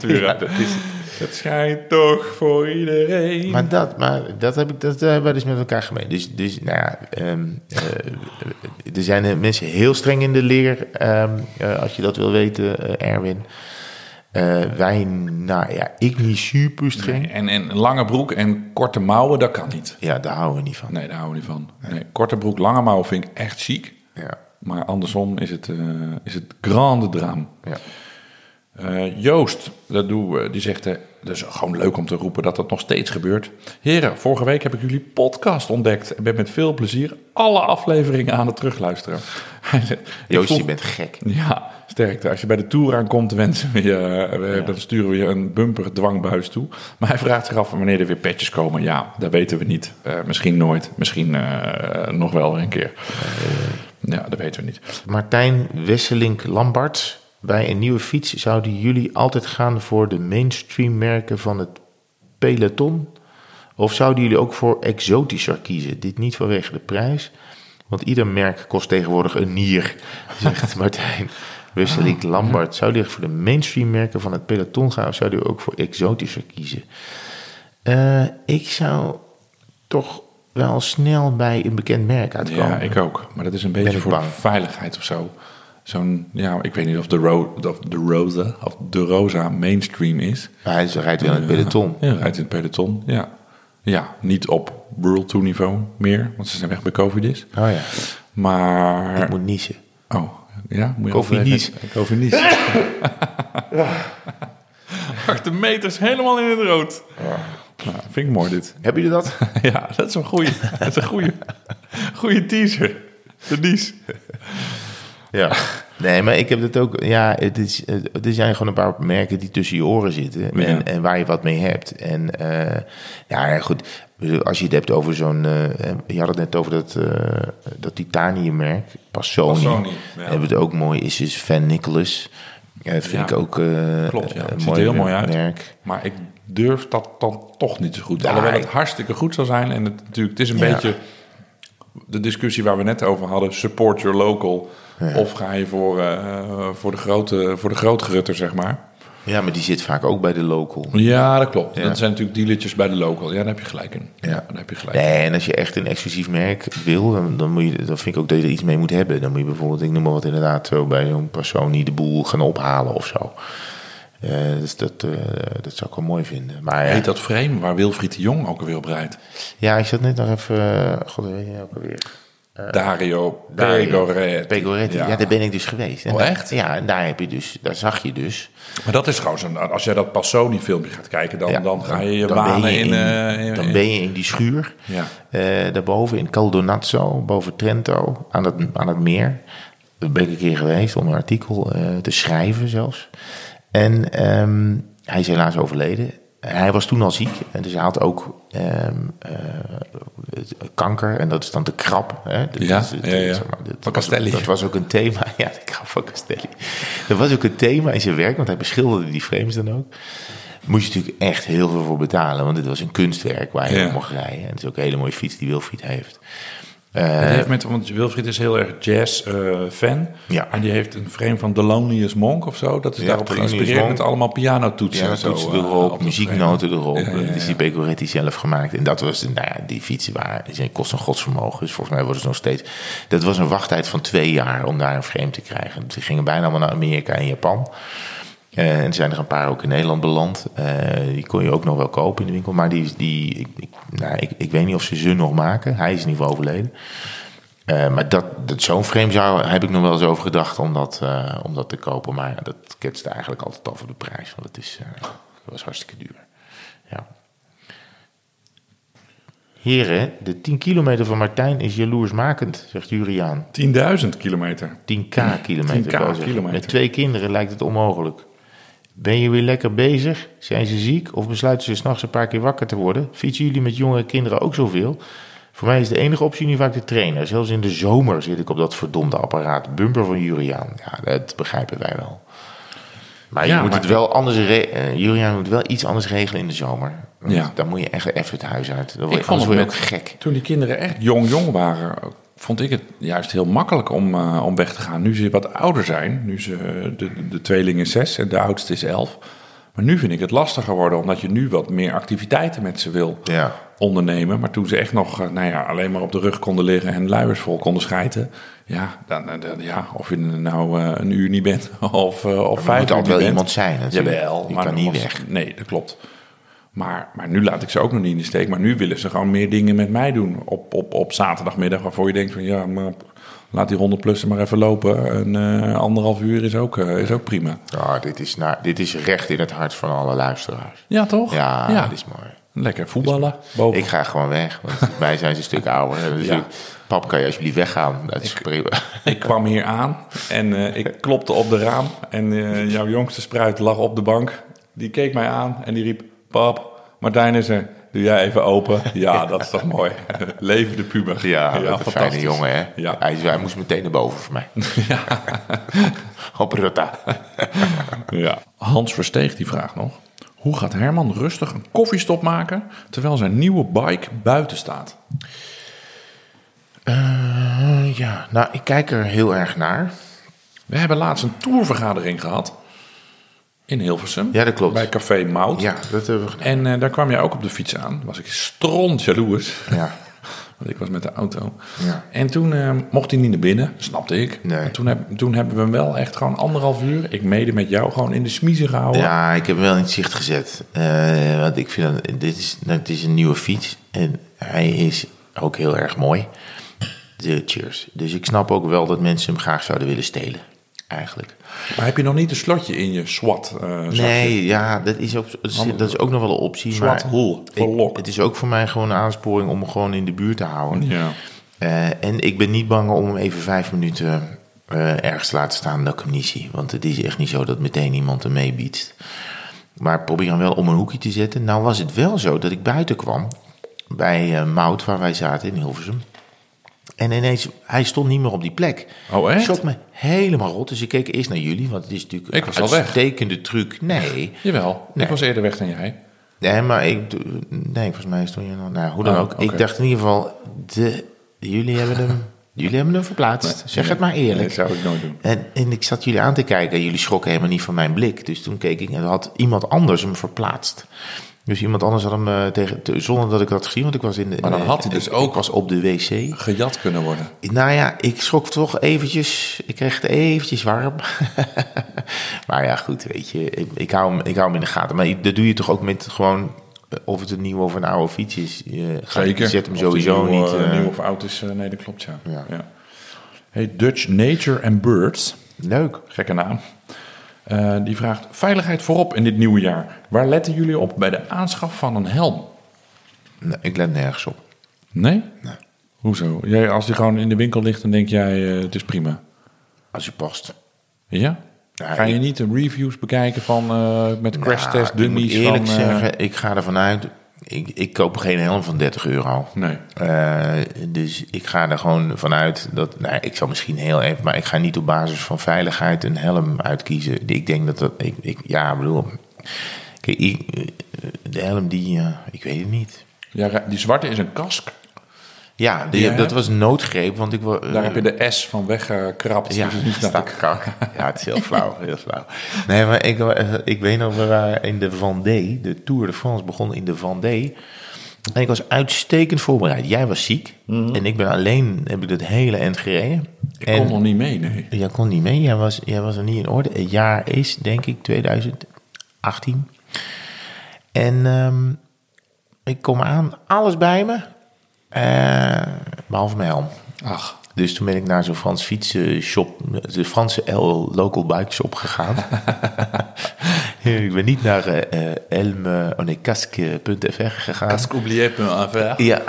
Ja, dat is het. Het schijnt toch voor iedereen. Maar dat, maar dat, heb ik, dat hebben we dus met elkaar gemeen. Dus, dus nou ja, ehm, eh, er zijn eh, mensen heel streng in de leer, ehm, eh, als je dat wil weten, eh, Erwin. Eh, wij, nou ja, ik niet super streng. En, en lange broek en korte mouwen, dat kan niet. Ja, daar houden we niet van. Nee, daar houden we niet van. Nee, korte broek, lange mouwen vind ik echt chic. Ja, Maar andersom is het, eh, is het grande drame. ja. Eh, Joost, dat doe, eh, die zegt, is gewoon leuk om te roepen dat dat nog steeds gebeurt. Heren, vorige week heb ik jullie podcast ontdekt en ben met veel plezier alle afleveringen aan het terugluisteren. [laughs] Joost, je bent gek. Ja, sterkte. Als je bij de Tour aankomt, wensen we je, eh, dan sturen we je een bumper dwangbuis toe. Maar hij vraagt zich af wanneer er weer patches komen. Ja, dat weten we niet. Eh, misschien nooit, misschien eh, nog wel een keer. Ja, dat weten we niet. Martijn Wesselink Lambarts. Bij een nieuwe fiets zouden jullie altijd gaan voor de mainstream merken van het peloton? Of zouden jullie ook voor exotischer kiezen? Dit niet vanwege de prijs, want ieder merk kost tegenwoordig een nier, [laughs] zegt Martijn. Wesselink Lambert, zouden jullie voor de mainstream merken van het peloton gaan of zouden jullie ook voor exotischer kiezen? Eh, ik zou toch wel snel bij een bekend merk uitkomen. Ja, ik ook. Maar dat is een beetje voor veiligheid of zo. Zo'n, ja, ik weet niet of de, ro of de Rosa of de Rosa mainstream is. Maar hij rijdt wel in het peloton. Ja, rijdt in het peloton. Ja. ja, niet op World Tour niveau meer, want ze zijn weg bij Covidis. Oh ja, Maar ik moet niezen. Oh, ja? Moet je Covidis. Covidis. Covidis. Acht meters helemaal in het rood. Nou, vind ik mooi dit. Hebben jullie dat? [laughs] Ja, dat is een goede, dat is een goede, goede teaser. De Nies. Ja. Nee, maar ik heb het ook. Ja, het is, eh, er zijn gewoon een paar merken die tussen je oren zitten. En, Ja. en waar je wat mee hebt. En eh, ja, goed. Als je het hebt over zo'n. eh, je had het net over dat, eh dat titaniummerk. Passoni. Passoni, ja. Hebben we het ook mooi. Is dus Van Nicholas. Eh vind Ja. ik ook. eh, Klopt, ja. Het ziet er heel mooi uit. Merk. Maar ik durf dat dan toch niet zo goed. Alhoewel het ik- hartstikke goed zou zijn. En het, natuurlijk, het is een beetje de discussie waar we net over hadden. Support your local. Of ga je voor, eh, voor, de grote, voor de grootgerutter, zeg maar. Ja, maar die zit vaak ook bij de local. Ja, dat klopt. Ja. Dat zijn natuurlijk dealertjes bij de local. Ja, daar heb je gelijk in. Ja, daar heb je gelijk. Nee, en als je echt een exclusief merk wil, dan, dan, moet je, dan vind ik ook dat je er iets mee moet hebben. Dan moet je bijvoorbeeld, ik noem maar wat inderdaad, zo bij zo'n persoon die de boel gaan ophalen of zo. Eh, dus dat, eh, dat zou ik wel mooi vinden. Maar Heet dat frame waar Wilfried de Jong ook alweer op rijdt? ja, ik zat net nog even, god, weet je ook alweer. Dario Dario Pegoretti. Pegoretti. Ja. daar ben ik dus geweest. En Oh, daar- echt? Ja, en daar heb je dus, daar zag je dus. Maar dat is gewoon zo'n... Als jij dat Passoni filmpje gaat kijken, dan, Ja, dan ga je je dan wanen ben je in... eh, in- dan ben je in die schuur. Ja. Eh, daarboven in Caldonazzo, boven Trento, aan het, aan het meer. Daar ben ik een keer geweest om een artikel eh, te schrijven zelfs. En ehm, hij is helaas overleden. Hij was toen al ziek. En dus hij had ook ehm, eh, kanker. En dat is dan de krab. Hè? Dat Ja, is het, ja, ja. zeg maar, dat Van was- Castelli. Dat was ook een thema. [laughs] Ja, de krab van Castelli. Dat was ook een thema in zijn werk. Want hij beschilderde die frames dan ook. Moest je natuurlijk echt heel veel voor betalen. Want dit was een kunstwerk waar je Ja. mocht rijden. En het is ook een hele mooie fiets die Wilfried heeft. Die heeft met, want Wilfried is heel erg jazz-fan. Ja. En die heeft een frame van Thelonious Monk of zo. Dat is Ja, daarop geïnspireerd Monk. met allemaal pianotoetsen. Ja, zo, toetsen eh, erop, muzieknoten erop. Ja, ja, Dat is die Pecoretti zelf gemaakt. En dat was, nou ja, die fietsen waren, die kosten een godsvermogen. Dus volgens mij worden ze nog steeds... Dat was een wachttijd van twee jaar om daar een frame te krijgen. Ze gingen bijna allemaal naar Amerika en Japan. Eh, en er zijn er een paar ook in Nederland beland. Eh, die kon je ook nog wel kopen in de winkel. Maar die, die, ik, ik, nou, ik, ik weet niet of ze ze nog maken. Hij is in ieder geval overleden. Eh, maar dat, dat, zo'n frame zou, heb ik nog wel eens over gedacht om dat, om dat te kopen. Maar dat ketste eigenlijk altijd over de prijs. Want het is, dat was hartstikke duur. Ja. Heren, de 10 kilometer van Martijn is jaloersmakend, zegt Juriaan. 10.000 kilometer. 10k kilometer. 10K wou ik zeggen. kilometer. Met twee kinderen lijkt het onmogelijk. Ben je weer lekker bezig? Zijn ze ziek? Of besluiten ze s'nachts een paar keer wakker te worden? Fietsen jullie met jongere kinderen ook zoveel? Voor mij is de enige optie nu vaak de trainer. Zelfs in de zomer zit ik op dat verdomde apparaat. Bumper van Juriaan. Ja, dat begrijpen wij wel. Maar je moet maar- het wel anders... re- eh, Juriaan moet wel iets anders regelen in de zomer. Ja. Dan moet je echt even het huis uit. Dan word je, Ik vond het ook gek. toen die kinderen echt jong jong waren, vond ik het juist heel makkelijk om, eh, om weg te gaan. Nu ze wat ouder zijn, nu ze, de, de tweeling is zes en de oudste is elf. Maar nu vind ik het lastiger worden, omdat je nu wat meer activiteiten met ze wil Ja. ondernemen. Maar toen ze echt nog eh, nou ja, alleen maar op de rug konden liggen en luiers vol konden schijten. Ja, dan, ja of je nou eh, een uur niet bent [laughs] of, eh of Er vijf moet uur altijd niet wel bent. iemand zijn natuurlijk. Jawel, Je maar kan niet was- weg. Nee, dat klopt. Maar, maar nu laat ik ze ook nog niet in de steek. Maar nu willen ze gewoon meer dingen met mij doen op, op, op zaterdagmiddag. Waarvoor je denkt van ja, maar laat die 100 plussen maar even lopen. Een eh, anderhalf uur is ook, eh, is ook prima. Ja, dit, is na, dit is recht in het hart van alle luisteraars. Ja, toch? Ja, dat is mooi. Lekker voetballen. Boven. Ik ga gewoon weg, want [laughs] mij zijn ze een stuk ouder. Dus Ja. ik, pap, kan je alsjeblieft weggaan? Dat is prima. [laughs] Ik kwam hier aan en eh, ik klopte op de raam. En jouw jongste spruit lag op de bank. Die keek mij aan en die riep... Pap, Martijn is er. Doe jij even open? Ja, [laughs] dat is toch mooi. [laughs] Leven de puber. Ja, wat een fijne fantastisch. jongen, hè? Ja. Hij, hij moest meteen naar boven voor mij. [laughs] Op Rutta. Ja. Hans Versteeg die vraagt nog... Hoe gaat Herman rustig een koffiestop maken... terwijl zijn nieuwe bike buiten staat? Eh, ja, nou, ik kijk er heel erg naar. We hebben laatst een tourvergadering gehad... in Hilversum. Ja, dat klopt. Bij Café Mout. Ja, dat hebben we gedaan. En eh, daar kwam jij ook op de fiets aan. Was ik stront jaloers. Ja. [laughs] Want ik was met de auto. Ja. En toen eh, mocht hij niet naar binnen, snapte ik. Nee. En toen, heb, toen hebben we hem wel echt gewoon anderhalf uur, ik mede met jou, gewoon in de smiezen gehouden. Ja, ik heb hem wel in het zicht gezet. Eh, want ik vind dat dit is een nieuwe fiets. En hij is ook heel erg mooi. De cheers. Dus ik snap ook wel dat mensen hem graag zouden willen stelen. Eigenlijk. Maar heb je nog niet een slotje in je SWAT? eh? Nee, ja, dat is ook, dat is, ook nog wel een optie. Ik- lok. Het is ook voor mij gewoon een aansporing om hem gewoon in de buurt te houden. Ja. Eh, en ik ben niet bang om hem even vijf minuten eh, ergens te laten staan dat ik hem niet zie. Want het is echt niet zo dat meteen iemand hem meebiedt. Maar probeer hem wel om een hoekje te zetten. Nou was het wel zo dat ik buiten kwam bij Mout, waar wij zaten in Hilversum. En ineens, hij stond niet meer op die plek. Oh, echt? Schrok me helemaal rot. Dus ik keek eerst naar jullie, want het is natuurlijk Ik was een uitstekende truc. Nee, Jawel, Nee. ik was eerder weg dan jij. Nee, maar ik... Nee, volgens mij stond je nog... Nou, hoe dan Oh, ook. Ik dacht in ieder geval... De, jullie, hebben hem, [laughs] jullie hebben hem verplaatst. zeg het maar eerlijk. Dat zou ik nooit doen. En, en ik zat jullie aan te kijken. en Jullie schrokken helemaal niet van mijn blik. Dus toen keek ik en had iemand anders hem verplaatst. Dus iemand anders had hem eh, tegen... te- Zonder dat ik dat gezien, want ik was in de... Maar dan had hij dus ik- ook- was op de wc. Gejat kunnen worden. Nou ja, ik schrok toch eventjes. Ik kreeg het eventjes warm. [laughs] maar ja, goed, weet je. Ik, ik, hou hem, ik hou hem in de gaten. Maar dat doe je toch ook met gewoon... eh, Of het een nieuwe of een oude fiets is. Je, Zeker. Zet hem Of sowieso niet... eh, eh, nieuw of oud is, nee, dat klopt, ja. Ja. Hey, Dutch Nature and Birds, Leuk. gekke naam. Eh, die vraagt, veiligheid voorop in dit nieuwe jaar. Waar letten jullie op bij de aanschaf van een helm? Nee, ik let nergens op. Nee? Hoezo? Jij, als die gewoon in de winkel ligt, dan denk jij, eh, het is prima. Als je past. Ja? Ga je niet de reviews bekijken van eh, met crash Nou, test ik moet dummies eerlijk van... zeggen, ik ga ervan uit... Ik, ik koop geen helm van 30 euro. Nee. Eh, dus ik ga er gewoon vanuit dat... Nou, ik zal misschien heel even... Maar ik ga niet op basis van veiligheid een helm uitkiezen. Ik denk dat dat... Ik, ik, ja, bedoel... Kijk, ik- de helm die... eh, ik weet het niet. Ja, die zwarte is een kask. Ja, die, dat was een noodgreep, want ik... Daar heb je de S van weggekrapt. Ja, Dus [laughs] dat. [laughs] Ja, het is heel flauw, heel flauw. Nee, maar ik, eh, ik weet nog, we waren in de Vendée, de Tour de France begon in de Vendée. En ik was uitstekend voorbereid. Jij was ziek en ik ben alleen, heb ik het hele eind gereden. Ik en kon nog niet mee, nee. jij kon niet mee, jij was, jij was er niet in orde. Het jaar is, denk ik, 2018. En ehm, ik kom aan, alles bij me, eh, behalve mijn helm. Ach. Dus toen ben ik naar zo'n Frans fietsenshop, de Franse L Local Bike Shop gegaan. [laughs] ik ben niet naar elme, oh nee, casque.fr gegaan. Cascoublier.fr. Ja.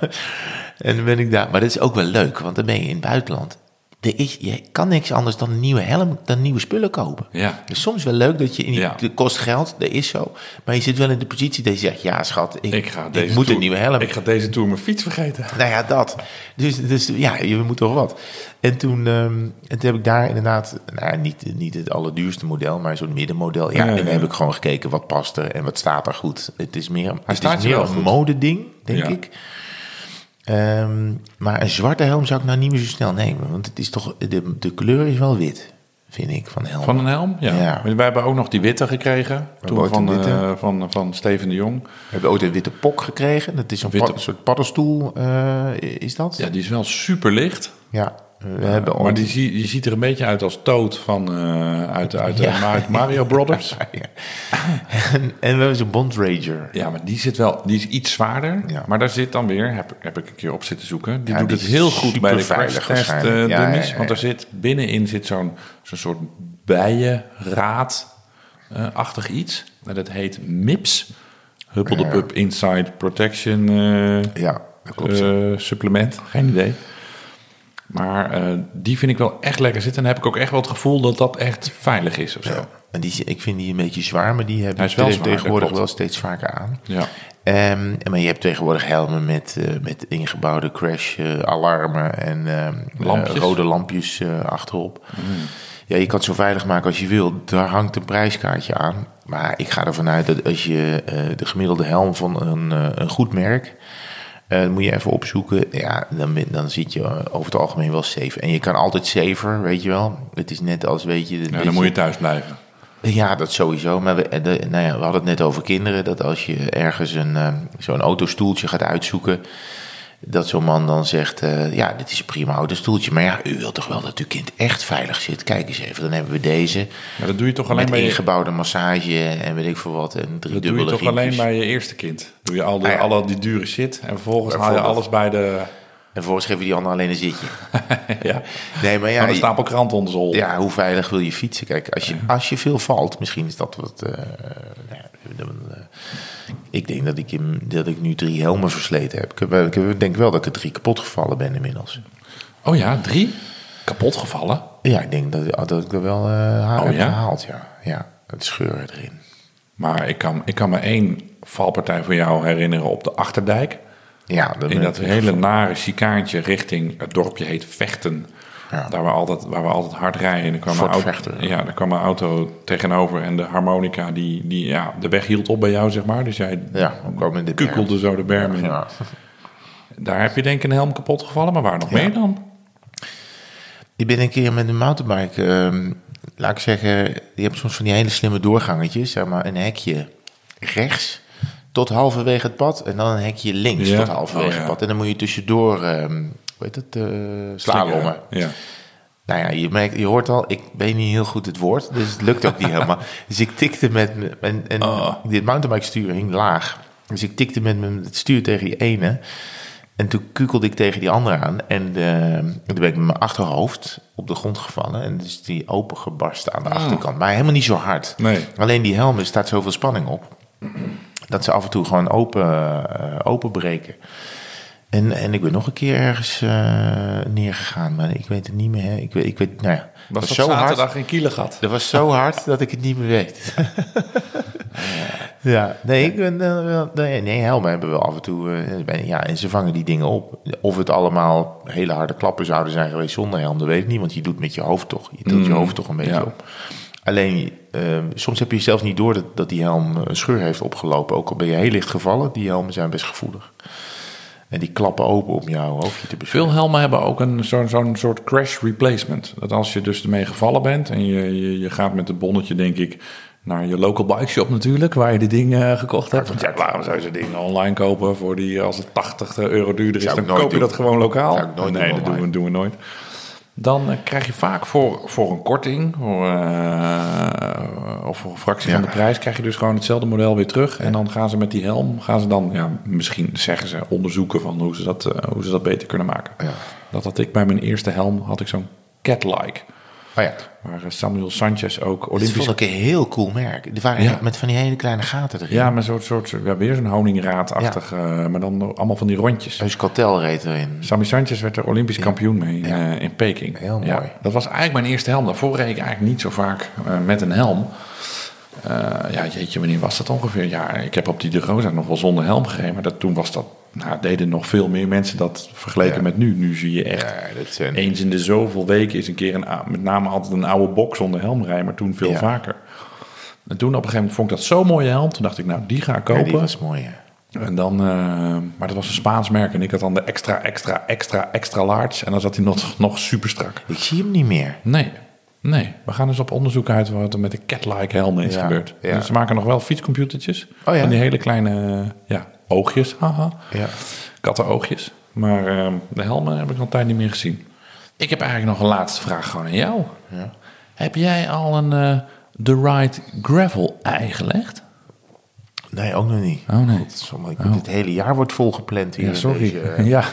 [laughs] en dan ben ik daar. Maar dat is ook wel leuk, want dan ben je in het buitenland. Er is, je kan niks anders dan een nieuwe helm, dan nieuwe spullen kopen. Ja. Is soms wel leuk dat je in die, Ja. het kost geld, dat is zo. Maar je zit wel in de positie dat je zegt, ja schat, ik, Ik, ga ik deze moet tour- een nieuwe helm. Ik ga deze tour mijn fiets vergeten. [laughs] Nou ja, dat. Dus, dus ja, je moet toch wat. En toen, ehm, en toen heb ik daar inderdaad, nou, niet, niet het allerduurste model, maar zo'n middenmodel. Ja, Ja, en dan heb ik gewoon gekeken wat past er en wat staat er goed. Het is meer, het is meer een modeding, denk ik. Ehm, maar een zwarte helm zou ik nou niet meer zo snel nemen. Want het is toch, de, de kleur is wel wit, vind ik, van helm. Van een helm? Ja. Ja. Wij hebben ook nog die witte gekregen. Toen ook van, witte. eh, van, van Steven de Jong. We hebben ooit een witte pok gekregen. Dat is een, Witte- pad- een soort paddenstoel, eh, is dat? Ja, die is wel super licht. Ja, we hebben Maar die, zie- die ziet er een beetje uit als Toad van, eh, uit, uit, Ja. uit Mario Brothers. [laughs] Ja. en, en we hebben zo'n Bond Rager. Ja, maar die zit wel, die is iets zwaarder. Ja. Maar daar zit dan weer, heb, heb ik een keer op zitten zoeken. Die doet die het heel goed bij de crash test eh, dummies. ja, Want er zit binnenin zit zo'n zo'n soort bijenraad-achtig iets. En dat heet MIPS. Hubble the Ja. Pup Inside Protection eh, Ja, dat klopt. eh, supplement. Geen idee. Maar eh, die vind ik wel echt lekker zitten. En heb ik ook echt wel het gevoel dat dat echt veilig is of zo. Ja. En die, ik vind die een beetje zwaar, maar die hebben Hij is wel zwaar, tegenwoordig wel steeds vaker aan. Ja. Ehm, maar je hebt tegenwoordig helmen met, eh, met ingebouwde crash-alarmen en ehm, Lampjes. eh, rode lampjes eh, achterop. Ja, je kan het zo veilig maken als je wil. Daar hangt een prijskaartje aan. Maar ik ga ervan uit dat als je eh, de gemiddelde helm van een, eh, een goed merk... dan moet je even opzoeken. Ja, dan, dan zit je eh, over het algemeen wel safe. En je kan altijd safer, weet je wel. Het is net als, weet je... Ja, dan moet je thuis blijven. Ja, dat sowieso. Maar we, eh, de, nou ja, we hadden het net over kinderen. Dat als je ergens een, zo'n autostoeltje gaat uitzoeken. Dat zo'n man dan zegt: eh, Ja, dit is een prima autostoeltje. Maar ja, u wilt toch wel dat uw kind echt veilig zit? Kijk eens even, dan hebben we deze. Maar dat doe je toch alleen bij ingebouwde massage en weet ik veel wat. En drie dat doe je toch alleen bij je eerste kind. Doe je al Ah, ja. alle die dure shit en vervolgens haal je alles bij de, En vervolgens geven die ander alleen een zitje. [laughs] ja, Nee, maar ja, de je- stapel krant onder zol. Ja, hoe veilig wil je fietsen? Kijk, als je, als je veel valt, misschien is dat wat. eh, nou dan, eh, ik denk dat ik, in- dat ik nu drie helmen versleten heb. Ik, denk wel dat ik er drie kapot gevallen ben inmiddels. Oh ja, drie? Kapot gevallen? Ja, ik denk dat, dat ik er wel haar Oh, heb ja? gehaald. Ja, ja het scheuren erin. Maar ik kan, ik kan me één valpartij van jou herinneren op de Achterdijk. Ja, In ben dat hele nare chicaantje richting het dorpje heet Vechten. Ja. Daar we altijd, waar we altijd hard rijden. En er kwam, een Fort auto, Vechten. ja, er kwam een auto tegenover en de harmonica die, die ja, de weg hield op bij jou, zeg maar. Dus jij Ja, in de berm. kukelde zo de berm in. Ja. Daar heb je denk ik een helm kapot gevallen, maar waar nog meer dan? Ik ben een keer met een mountainbike, ehm, laat ik zeggen, je hebt soms van die hele slimme doorgangetjes, zeg maar een hekje rechts tot halverwege het pad en dan een hekje links Ja. tot halverwege Oh, het pad. En dan moet je tussendoor, ehm hoe heet het, eh slalommen. Ja. Nou ja, je, merkt, je hoort al, ik weet niet heel goed het woord, dus het lukt ook niet helemaal. [laughs] Dus ik tikte met mijn, en, en Oh. dit mountainbike stuur hing laag. Dus ik tikte met mijn het stuur tegen die ene. En toen kukelde ik tegen die andere aan. En eh, toen ben ik met mijn achterhoofd op de grond gevallen. En dus die opengebarsten aan de achterkant. Maar helemaal niet zo hard. Nee. Alleen die helm, er staat zoveel spanning op. Dat ze af en toe gewoon open, eh, openbreken. En, en ik ben nog een keer ergens eh, neergegaan. Maar ik weet het niet meer. Hè. Ik, weet, ik weet, nou ja, Was dat zo hard. in Kielegat? Dat was zo hard dat ik het niet meer weet. [laughs] ja, nee, ik ben, eh, nee, nee, helmen hebben we af en toe. ja, en ze vangen die dingen op. Of het allemaal hele harde klappen zouden zijn geweest zonder helm, dat weet ik niet. Want je doet met je hoofd toch. Je tilt je hoofd toch een beetje ja. op. Alleen, eh, soms heb je zelfs niet door dat, dat die helm een scheur heeft opgelopen. Ook al ben je heel licht gevallen, die helmen zijn best gevoelig. En die klappen open om jouw hoofdje te beschermen. Veel helmen hebben ook een, zo'n zo'n soort crash replacement. Dat als je dus ermee gevallen bent en je, je, je gaat met het bonnetje, denk ik, naar je local bike shop natuurlijk, waar je die dingen gekocht hebt. Want ja, waarom zou je zo'n dingen online kopen voor die, als het 80 euro duurder is, dan koop je doen. dat gewoon lokaal? Nooit nee, doen dat doen we, doen we nooit. Dan eh, krijg je vaak voor, voor een korting, voor, eh, of voor een fractie van de prijs, krijg je dus gewoon hetzelfde model weer terug. En dan gaan ze met die helm, gaan ze dan, ja, misschien zeggen ze, onderzoeken van hoe ze dat, eh, hoe ze dat beter kunnen maken. Ja. Dat had ik bij mijn eerste helm, had ik zo'n cat-like. Oh ja. Waar eh, Samuel Sanchez ook Dat Olympisch... vond ik een heel cool merk. Die waren Ja. met van die hele kleine gaten erin. Ja, maar zo'n soort, ja, weer zo'n honingraadachtig, eh, maar dan allemaal van die rondjes. Euskaltel reed erin. Sammy Sanchez werd er Olympisch kampioen mee eh, in Peking. Heel mooi. dat was eigenlijk mijn eerste helm. Daarvoor reed ik eigenlijk niet zo vaak met een helm. Ja, jeetje, wanneer was dat ongeveer? Ja, ik heb op die De Rosa nog wel zonder helm gereden. Maar dat, toen was dat, nou, deden nog veel meer mensen dat vergeleken Ja. met nu. Nu zie je echt, Ja, dat zijn... eens in de zoveel weken is een keer een, met name altijd een oude bok zonder helm rijden. Maar toen veel Ja. vaker. En toen op een gegeven moment vond ik dat zo'n mooie helm. Toen dacht ik, nou, die ga ik Ja, kopen. die was mooi, ja. En dan, eh, maar dat was een Spaans merk en ik had dan de extra, extra, extra, extra large. En dan zat hij nog, nog super strak. Ik zie hem niet meer. Nee, nee. We gaan dus op onderzoek uit wat er met de cat-like helm is Ja, gebeurd. ja. Dus ze maken nog wel fietscomputertjes. Oh ja? Van die hele kleine, ja, oogjes. Haha. Ja. Kattenoogjes. Maar eh, de helmen heb ik al een tijd niet meer gezien. Ik heb eigenlijk nog een laatste vraag gewoon aan jou. Ja. Heb jij al een eh The Ride Gravel ei gelegd? Nee, ook nog niet. Oh, nee. Het Het hele jaar wordt volgepland hier. Ja, sorry. deze, eh, [laughs] ja.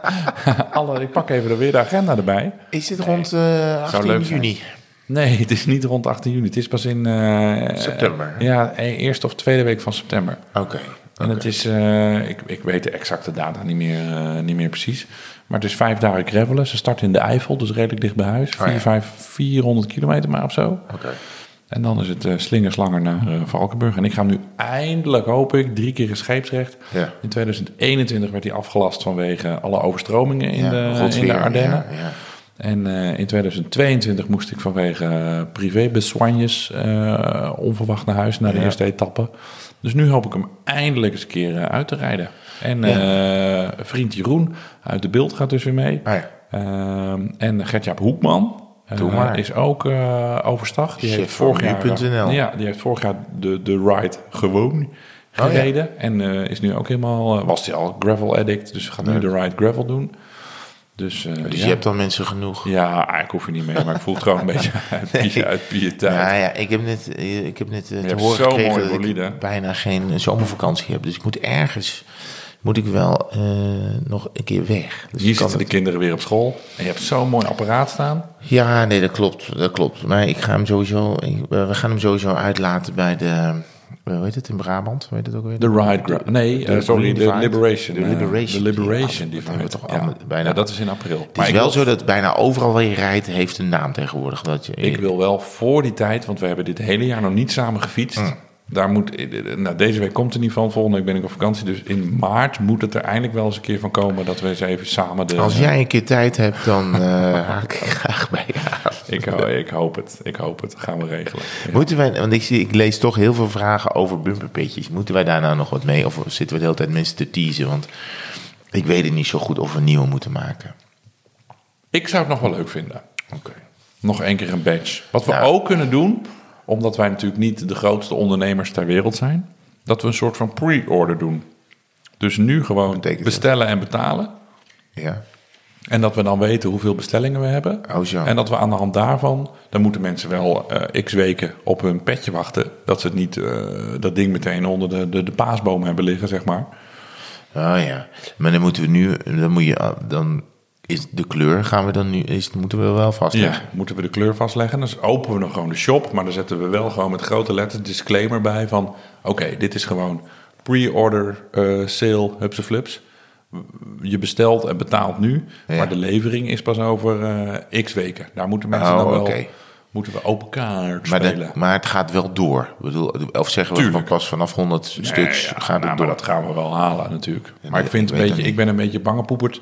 [laughs] Alle, ik pak even weer de agenda erbij. Is dit rond eh 18 leuk zijn. juni? Nee, het is niet rond 18 juni. Het is pas in... eh, September, hè? Ja, e- eerste of tweede week van september. Oké. En het is... eh, ik, ik weet de exacte data niet meer, eh, niet meer precies. Maar het is vijf dagen gravelen. Ze starten in de Eifel, dus redelijk dicht bij huis. Oh, ja. Vier, vijf, 400 kilometer maar of zo. Oké. En dan is het eh, slingerslanger naar Valkenburg. En ik ga hem nu eindelijk, hoop ik, drie keer in scheepsrecht. Ja. In 2021 werd hij afgelast vanwege alle overstromingen in, Ja, de, in de Ardennen. ja. En in 2022 moest ik vanwege uh, privébeswanjes onverwacht naar huis na de eerste etappe. Dus nu hoop ik hem eindelijk eens een keer eh, uit te rijden. En eh, vriend Jeroen uit de beeld gaat dus weer mee. Ah, ja. Ehm, en Gertjaap Hoekman eh, is ook overstag. Die heeft vorig jaar, ja, die heeft vorig jaar de, de ride gewoon Oh, ja. gereden. En is nu ook helemaal, was hij al gravel addict, dus gaat nu de ride gravel doen. Dus, eh, Dus ja. je hebt dan mensen genoeg. Ja, eigenlijk hoef je niet mee, maar ik voel het gewoon een [laughs] beetje uit, pie- uit pietijd. Ja, ja, ik heb net, eh, ik heb net eh, te horen gekregen dat bolide. ik bijna geen zomervakantie heb. Dus ik moet ergens, moet ik wel nog een keer weg. Dus Hier ik kan zitten de kinderen weer op school en je hebt zo'n mooi apparaat staan. Ja, nee, dat klopt, dat klopt. Maar ik ga hem sowieso, ik- we gaan hem sowieso uitlaten bij de, hoe heet het in Brabant? Hoe heet het ook weer? De Ride Gra- Nee, De eh, sorry, de Divide. Liberation. De eh, Liberation De Liberation. Dat hebben we toch ja. bijna- Ja, dat is in april. Het Maar is wel wil, zo dat bijna overal waar je rijdt, heeft een naam tegenwoordig. Dat je, ik wil wel voor die tijd, want we hebben dit hele jaar nog niet samen gefietst. Mm. Daar moet, nou, deze week komt er niet van, volgende week ben ik op vakantie. Dus in maart moet het er eindelijk wel eens een keer van komen dat we eens even samen de... Als jij een keer tijd hebt, dan eh [laughs] haak ik graag bij aan. Ik, ik hoop het, ik hoop het. Gaan we regelen. Ja. Moeten wij, want ik, zie, ik lees toch heel veel vragen over bumperpitjes. Moeten wij daar nou nog wat mee? Of zitten we de hele tijd mensen te teasen? Want ik weet het niet zo goed of we een nieuwe moeten maken. Ik zou het nog wel leuk vinden. Oké. Nog één keer een badge. Wat we Nou. ook kunnen doen, omdat wij natuurlijk niet de grootste ondernemers ter wereld zijn, dat we een soort van pre-order doen. Dus nu gewoon betekent dat? bestellen en betalen. Ja. En dat we dan weten hoeveel bestellingen we hebben. Oh, zo. En dat we aan de hand daarvan, dan moeten mensen wel eh, x weken op hun petje wachten. Dat ze het niet, eh, dat ding meteen onder de, de, de paasboom hebben liggen, zeg maar. Oh ja. Maar dan moeten we nu, dan moet je, dan is de kleur, gaan we dan nu, is, moeten we wel Ja, vastleggen. moeten we de kleur vastleggen. Dus openen we nog gewoon de shop, maar dan zetten we wel gewoon met grote letters disclaimer bij van... Oké, dit is gewoon pre-order eh, sale, hupse flips. Je bestelt en betaalt nu, Ja. maar de levering is pas over eh, x weken. Daar moeten mensen Oh, dan wel... Moeten we open kaart Maar, spelen. de- maar het gaat wel door. Ik bedoel, of zeggen we pas vanaf 100 stuks ja, gaat nou, het door. Maar dat gaan we wel halen natuurlijk. maar nee, ik vind een beetje, ik ben een beetje bang poepert.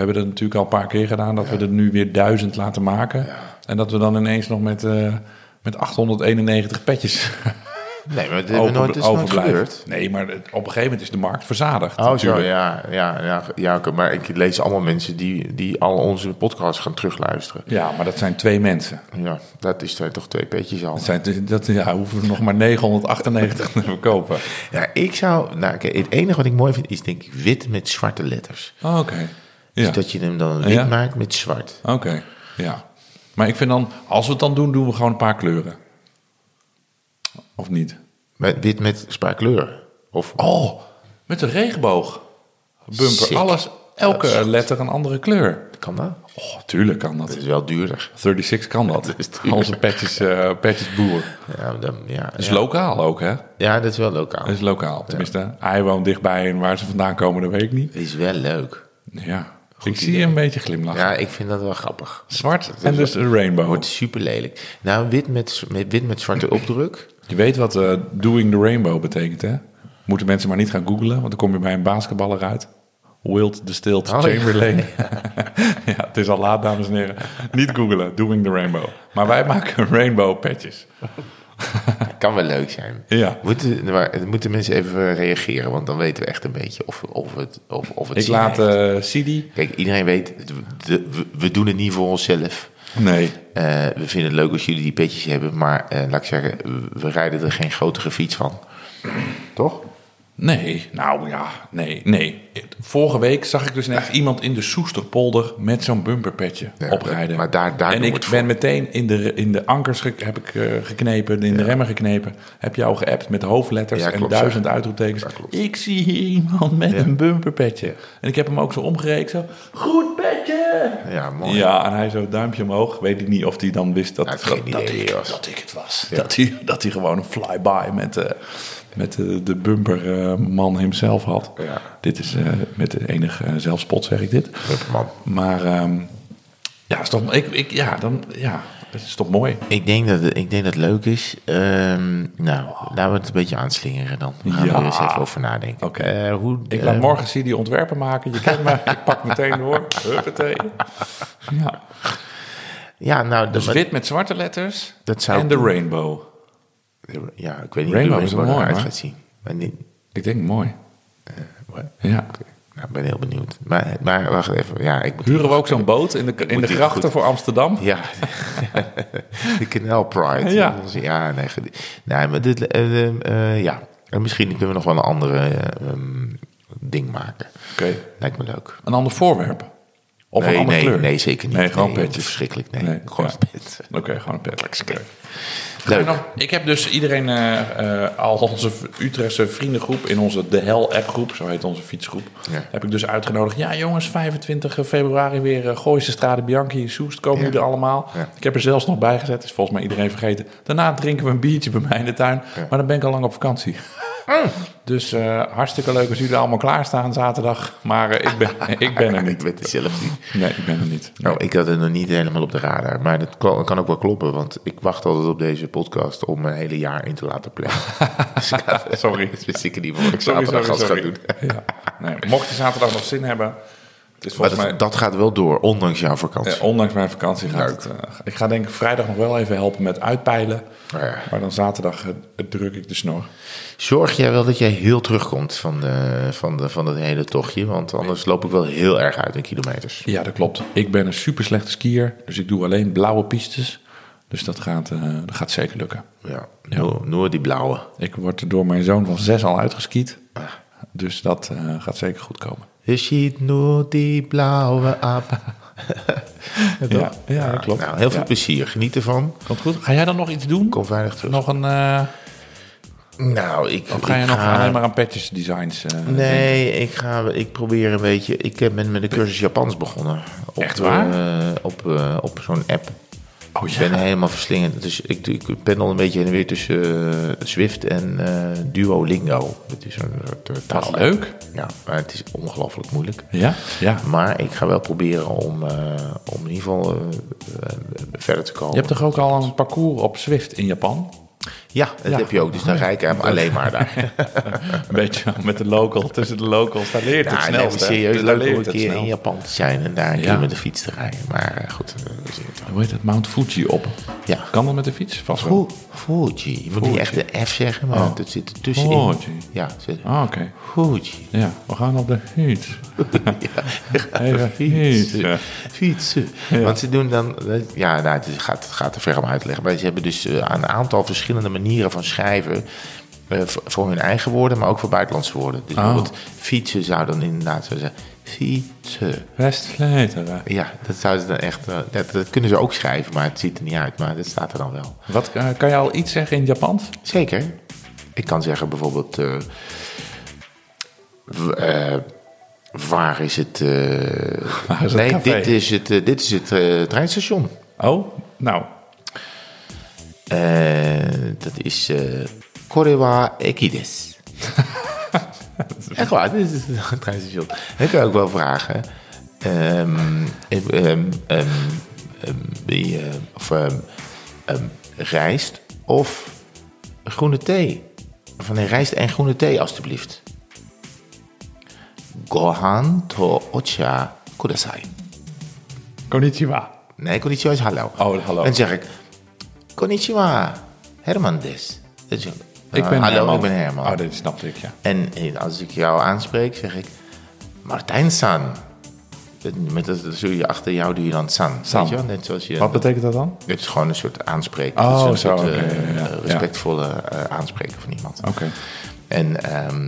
We hebben dat natuurlijk al een paar keer gedaan, dat we er nu weer duizend laten maken. En dat we dan ineens nog met, eh, met 891 petjes [laughs] Nee, maar we nooit, is nooit gebeurd. Nee, maar het- op een gegeven moment is de markt verzadigd. Oh, zo, natuurlijk. ja, ja, ja, ja, oké, maar ik lees allemaal mensen die, die al onze podcasts gaan terugluisteren. Ja, maar dat zijn twee mensen. Ja, dat is toch twee petjes al. Dat zijn, dat, ja, hoeven we nog maar 998 te [laughs] verkopen. Ja, ik zou, nou, het enige wat ik mooi vind is denk ik wit met zwarte letters. Oh, Oké. Dus dat je hem dan wit maakt met zwart. oké. Ja. Maar ik vind dan, als we het dan doen, doen we gewoon een paar kleuren. Of niet? Met, wit met spaarkleuren. Of, Oh, met een regenboog. Bumper. Sick. Alles elke letter een andere kleur. Kan dat? Oh, tuurlijk kan Dat dat. is wel duurder. 36 kan dat. [laughs] is duur. Onze petjes, eh petjesboer. Ja, dan, ja, Dat is ja. lokaal ook, hè? ja, dat is wel lokaal. Dat is lokaal. Tenminste, hij woont dichtbij en waar ze vandaan komen, dat weet ik niet. is wel leuk. Ja, ik zie je een beetje glimlachen. Ja, ik vind dat wel grappig. Zwart en dus een rainbow. Wordt super lelijk. Nou, wit met, met, wit met zwarte [laughs] opdruk. Je weet wat eh, doing the rainbow betekent, hè? Moeten mensen maar niet gaan googlen, want dan kom je bij een basketballer uit. Wilt Distilled Oh, ja. Chamberlain. [laughs] ja, het is al laat, dames en heren. Niet googlen, doing the rainbow. Maar wij maken rainbow patches. [laughs] Kan wel leuk zijn. Ja. Moeten, maar, moeten mensen even reageren, want dan weten we echt een beetje of, of het, of, of het Ik laat Sidi... Kijk, iedereen weet, we doen het niet voor onszelf. Nee, Eh, we vinden het leuk als jullie die petjes hebben, maar eh, laat ik zeggen, we rijden er geen grotere fiets van. Toch? Nee, nou ja, nee, nee. Vorige week zag ik dus net iemand in de Soesterpolder met zo'n bumperpetje Ja, oprijden. maar daar- daar en ik ben meteen in de, in de ankers ge- heb ik, eh, geknepen, in de remmen geknepen. Heb jou geappt met hoofdletters en duizend uitroeptekens. Ik zie hier iemand met een bumperpetje. En ik heb hem ook zo omgereken, zo, goed petje! Ja, mooi. Ja, en hij zo duimpje omhoog. Weet ik niet of hij dan wist dat, dat, dat, ik, dat ik het was. Dat, hij, dat hij gewoon een flyby met, eh, met de, de bumperman himself had. Ja. Dit is eh, met de enige eh, zelfspot zeg ik dit. Man. Maar ehm, ja, is toch, ik, ik, ja, dan, ja, het is toch mooi. Ik denk dat het, ik denk dat het leuk is. Ehm, nou, laten we het een beetje aanslingeren dan. We gaan Ja. er eens even over nadenken. Oké. Eh, hoe, Ik eh, laat morgen zie die ontwerpen maken. Je kent me, ik pak meteen door. Huppatee. Ja. Ja, nou, Dus dat, wit met zwarte letters Dat zou en de rainbow. Ja, ik weet niet Rainbow hoe rainbow mooi, eruit gaat zien. Maar niet, Ik denk mooi. wat? Ja. Nou, ik ben heel benieuwd. Maar, maar wacht even. Ja, ik moet Huren we ook zo'n boot in de, in de grachten voor Amsterdam? Ja, [laughs] de Canal Pride. Ja. ja nee, nee maar dit, eh, eh, eh, ja. En misschien kunnen we nog wel een andere eh, ehm, ding maken. Oké. Lijkt me leuk. Een ander voorwerp? Of nee, een andere nee, kleur? nee, zeker niet. Nee, gewoon Nee, petjes. Verschrikkelijk, nee. Nee, gewoon ja. een pet. Oké, gewoon een pet. Leuk. Je nog- Ik heb dus iedereen, eh, eh, al onze Utrechtse vriendengroep in onze De Hel appgroep, zo heet onze fietsgroep, Ja. heb ik dus uitgenodigd. Ja jongens, 25 februari weer uh, Gooise Strade Bianchi, Soest, komen Ja. jullie er allemaal? Ja. Ik heb er zelfs nog bij gezet, is volgens mij iedereen vergeten. Daarna drinken we een biertje bij mij in de tuin, maar dan ben ik al lang op vakantie. Dus eh, hartstikke leuk als jullie allemaal klaarstaan zaterdag, maar eh, ik, ben, [laughs] ik ben er Ik niet. weet het zelf niet. Nee, ik ben er niet. Nou, ik had het nog niet helemaal op de radar. Maar dat kan ook wel kloppen. Want ik wacht altijd op deze podcast om een hele jaar in te laten plannen. [laughs] dus ik Sorry. [laughs] Dat wist ik niet wat ik Sorry, zaterdag sorry, als ga sorry. doen. Ja. Nee, mocht je zaterdag nog zin hebben, Maar mij... dat, dat gaat wel door, ondanks jouw vakantie. Eh, ondanks mijn vakantie gaat Leuk. het. eh, ik ga denk ik vrijdag nog wel even helpen met uitpeilen. Ja. Maar dan zaterdag eh, druk ik de snor. Zorg jij wel dat jij heel terugkomt van, de, van, de, van dat hele tochtje? Want anders loop ik wel heel erg uit in kilometers. Ja, dat klopt. Ik ben een super slechte skier. Dus ik doe alleen blauwe pistes. Dus dat gaat, eh, dat gaat zeker lukken. Ja, Noor, Noor die blauwe. Ik word door mijn zoon van zes al uitgeskiet. Dus dat gaat zeker goed komen. Je ziet Noor die blauwe aap. [laughs] Ja, klopt. Nou, heel veel Ja. plezier. Geniet ervan. Komt goed. Ga jij dan nog iets doen? Kom veilig terug. Nog een... eh, Nou, ik, of ga je nog ga- alleen maar aan patches designs? eh, Nee, ik, ga, ik probeer een beetje... Ik ben met de cursus Japans Zwift Op, Echt waar? eh, op op zo'n app. Oh Ik ben helemaal verslingend. Dus ik, ik pendel een beetje heen en weer tussen eh, Zwift en eh, Duolingo. Het is een soort uh, Wat leuk. Ja, maar het is ongelooflijk moeilijk. Ja? Ja. Maar ik ga wel proberen om, eh, om in ieder geval eh, eh, verder te komen. Je hebt toch ook al een parcours op Zwift in Japan? Ja, dat Ja. heb je ook. Dus dan ik hem alleen maar daar. [laughs] Een beetje met de local, tussen de locals. Daar leert het Ja, nee, serieus leuk om een keer snel. in Japan te zijn en daar een Ja. keer met de fiets te rijden. Maar eh, goed, eh. Hoe heet het? Mount Fuji op. Ja. Kan dat met de fiets? Vast wel. Fu- Fuji. Je moet niet echt de F zeggen, maar Oh. het zit er tussenin. Fuji. Ja, zit Ah, oké. Fuji. Ja, we gaan op de fiets. [laughs] Even fietsen. Fietsen. Fietsen. Want ze doen dan... Ja, nou, het gaat, het gaat te ver om uit te leggen. Maar ze hebben dus eh, een aantal verschillende manieren van schrijven... eh, voor- hun eigen woorden, maar ook voor buitenlandse woorden. Dus Oh. bijvoorbeeld fietsen zou dan inderdaad zo zeggen... Fietsen. Westvleteren. Ja, dat zouden ze dan echt... eh, dat, dat kunnen ze ook schrijven, maar het ziet er niet uit. Maar dat staat er dan wel. Wat, eh, kan je al iets zeggen in Japans? Zeker. Ik kan zeggen bijvoorbeeld... waar is het... [laughs] Waar is het nee, dit is het, dit is het treinstation. Oh, nou. Eh, dat is eh Korewa Ekides. [laughs] Echt waar, dit is het treinstation. Dan kan je ook wel vragen. wie, eh, of rijst of groene thee? Van een rijst en groene thee, alstublieft. Gohan to ocha kudasai. Konnichiwa. Nee, konnichiwa is hallo. Oh, hallo. En zeg ik, konnichiwa, Herman des. Ik, ben hallo, Herman. ik ben Herman. Oh, dat snapte ik, ja. En eh, als ik jou aanspreek, zeg ik, Martijn-san. Met dat zul je achter jou doe je dan san. San. Weet je? Net zoals je... Wat betekent dat dan? Het is gewoon een soort aanspreken. Oh, een zo, soort, eh, ja, respectvolle eh, aanspreken van iemand. Oké. En ehm,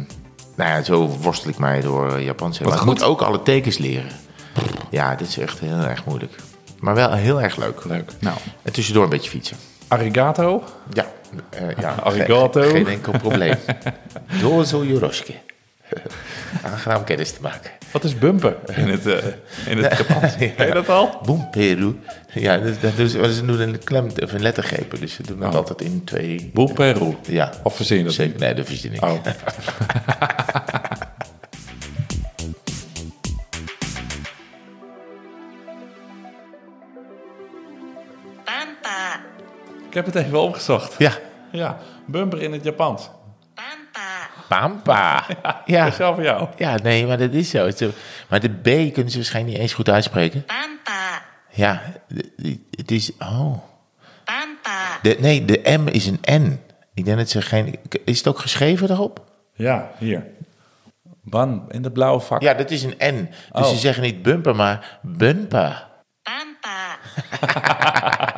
nou ja, zo worstel ik mij door Japans. heen. Wat Maar ik goed. moet ook alle tekens leren. Ja, dit is echt heel erg moeilijk. Maar wel heel erg leuk. Leuk. Nou, En tussendoor een beetje fietsen. Arigato. Ja, eh, ja. [laughs] Arigato. Geen, geen enkel probleem. [laughs] Dozo Yoroshike. [laughs] Aangenaam kennis te maken. Wat is bumper in het, eh in het Japans? Ken je dat al? Boom Peru. Ja, dat, dat, dus, ze doen een klem of een lettergrepen. Dus ze doen dat Oh. altijd in twee... Boel Peru. Ja. Of verzin je dat Zeker. Nee, dat verzin ik. Oh. Ik heb het even opgezocht. Ja. Ja, bumper in het Japans. Pampa. Ja. Ja. Speciaal voor jou. Ja, nee, maar dat is zo. Maar de B kunnen ze waarschijnlijk niet eens goed uitspreken. Ja, de- die- het is... Oh. De, nee, de M is een N. Ik denk dat ze geen... Is het ook geschreven daarop? Ja, hier. Ban in de blauwe vak. Ja, dat is een N. Dus Oh. ze zeggen niet bumper, maar bumper. [laughs]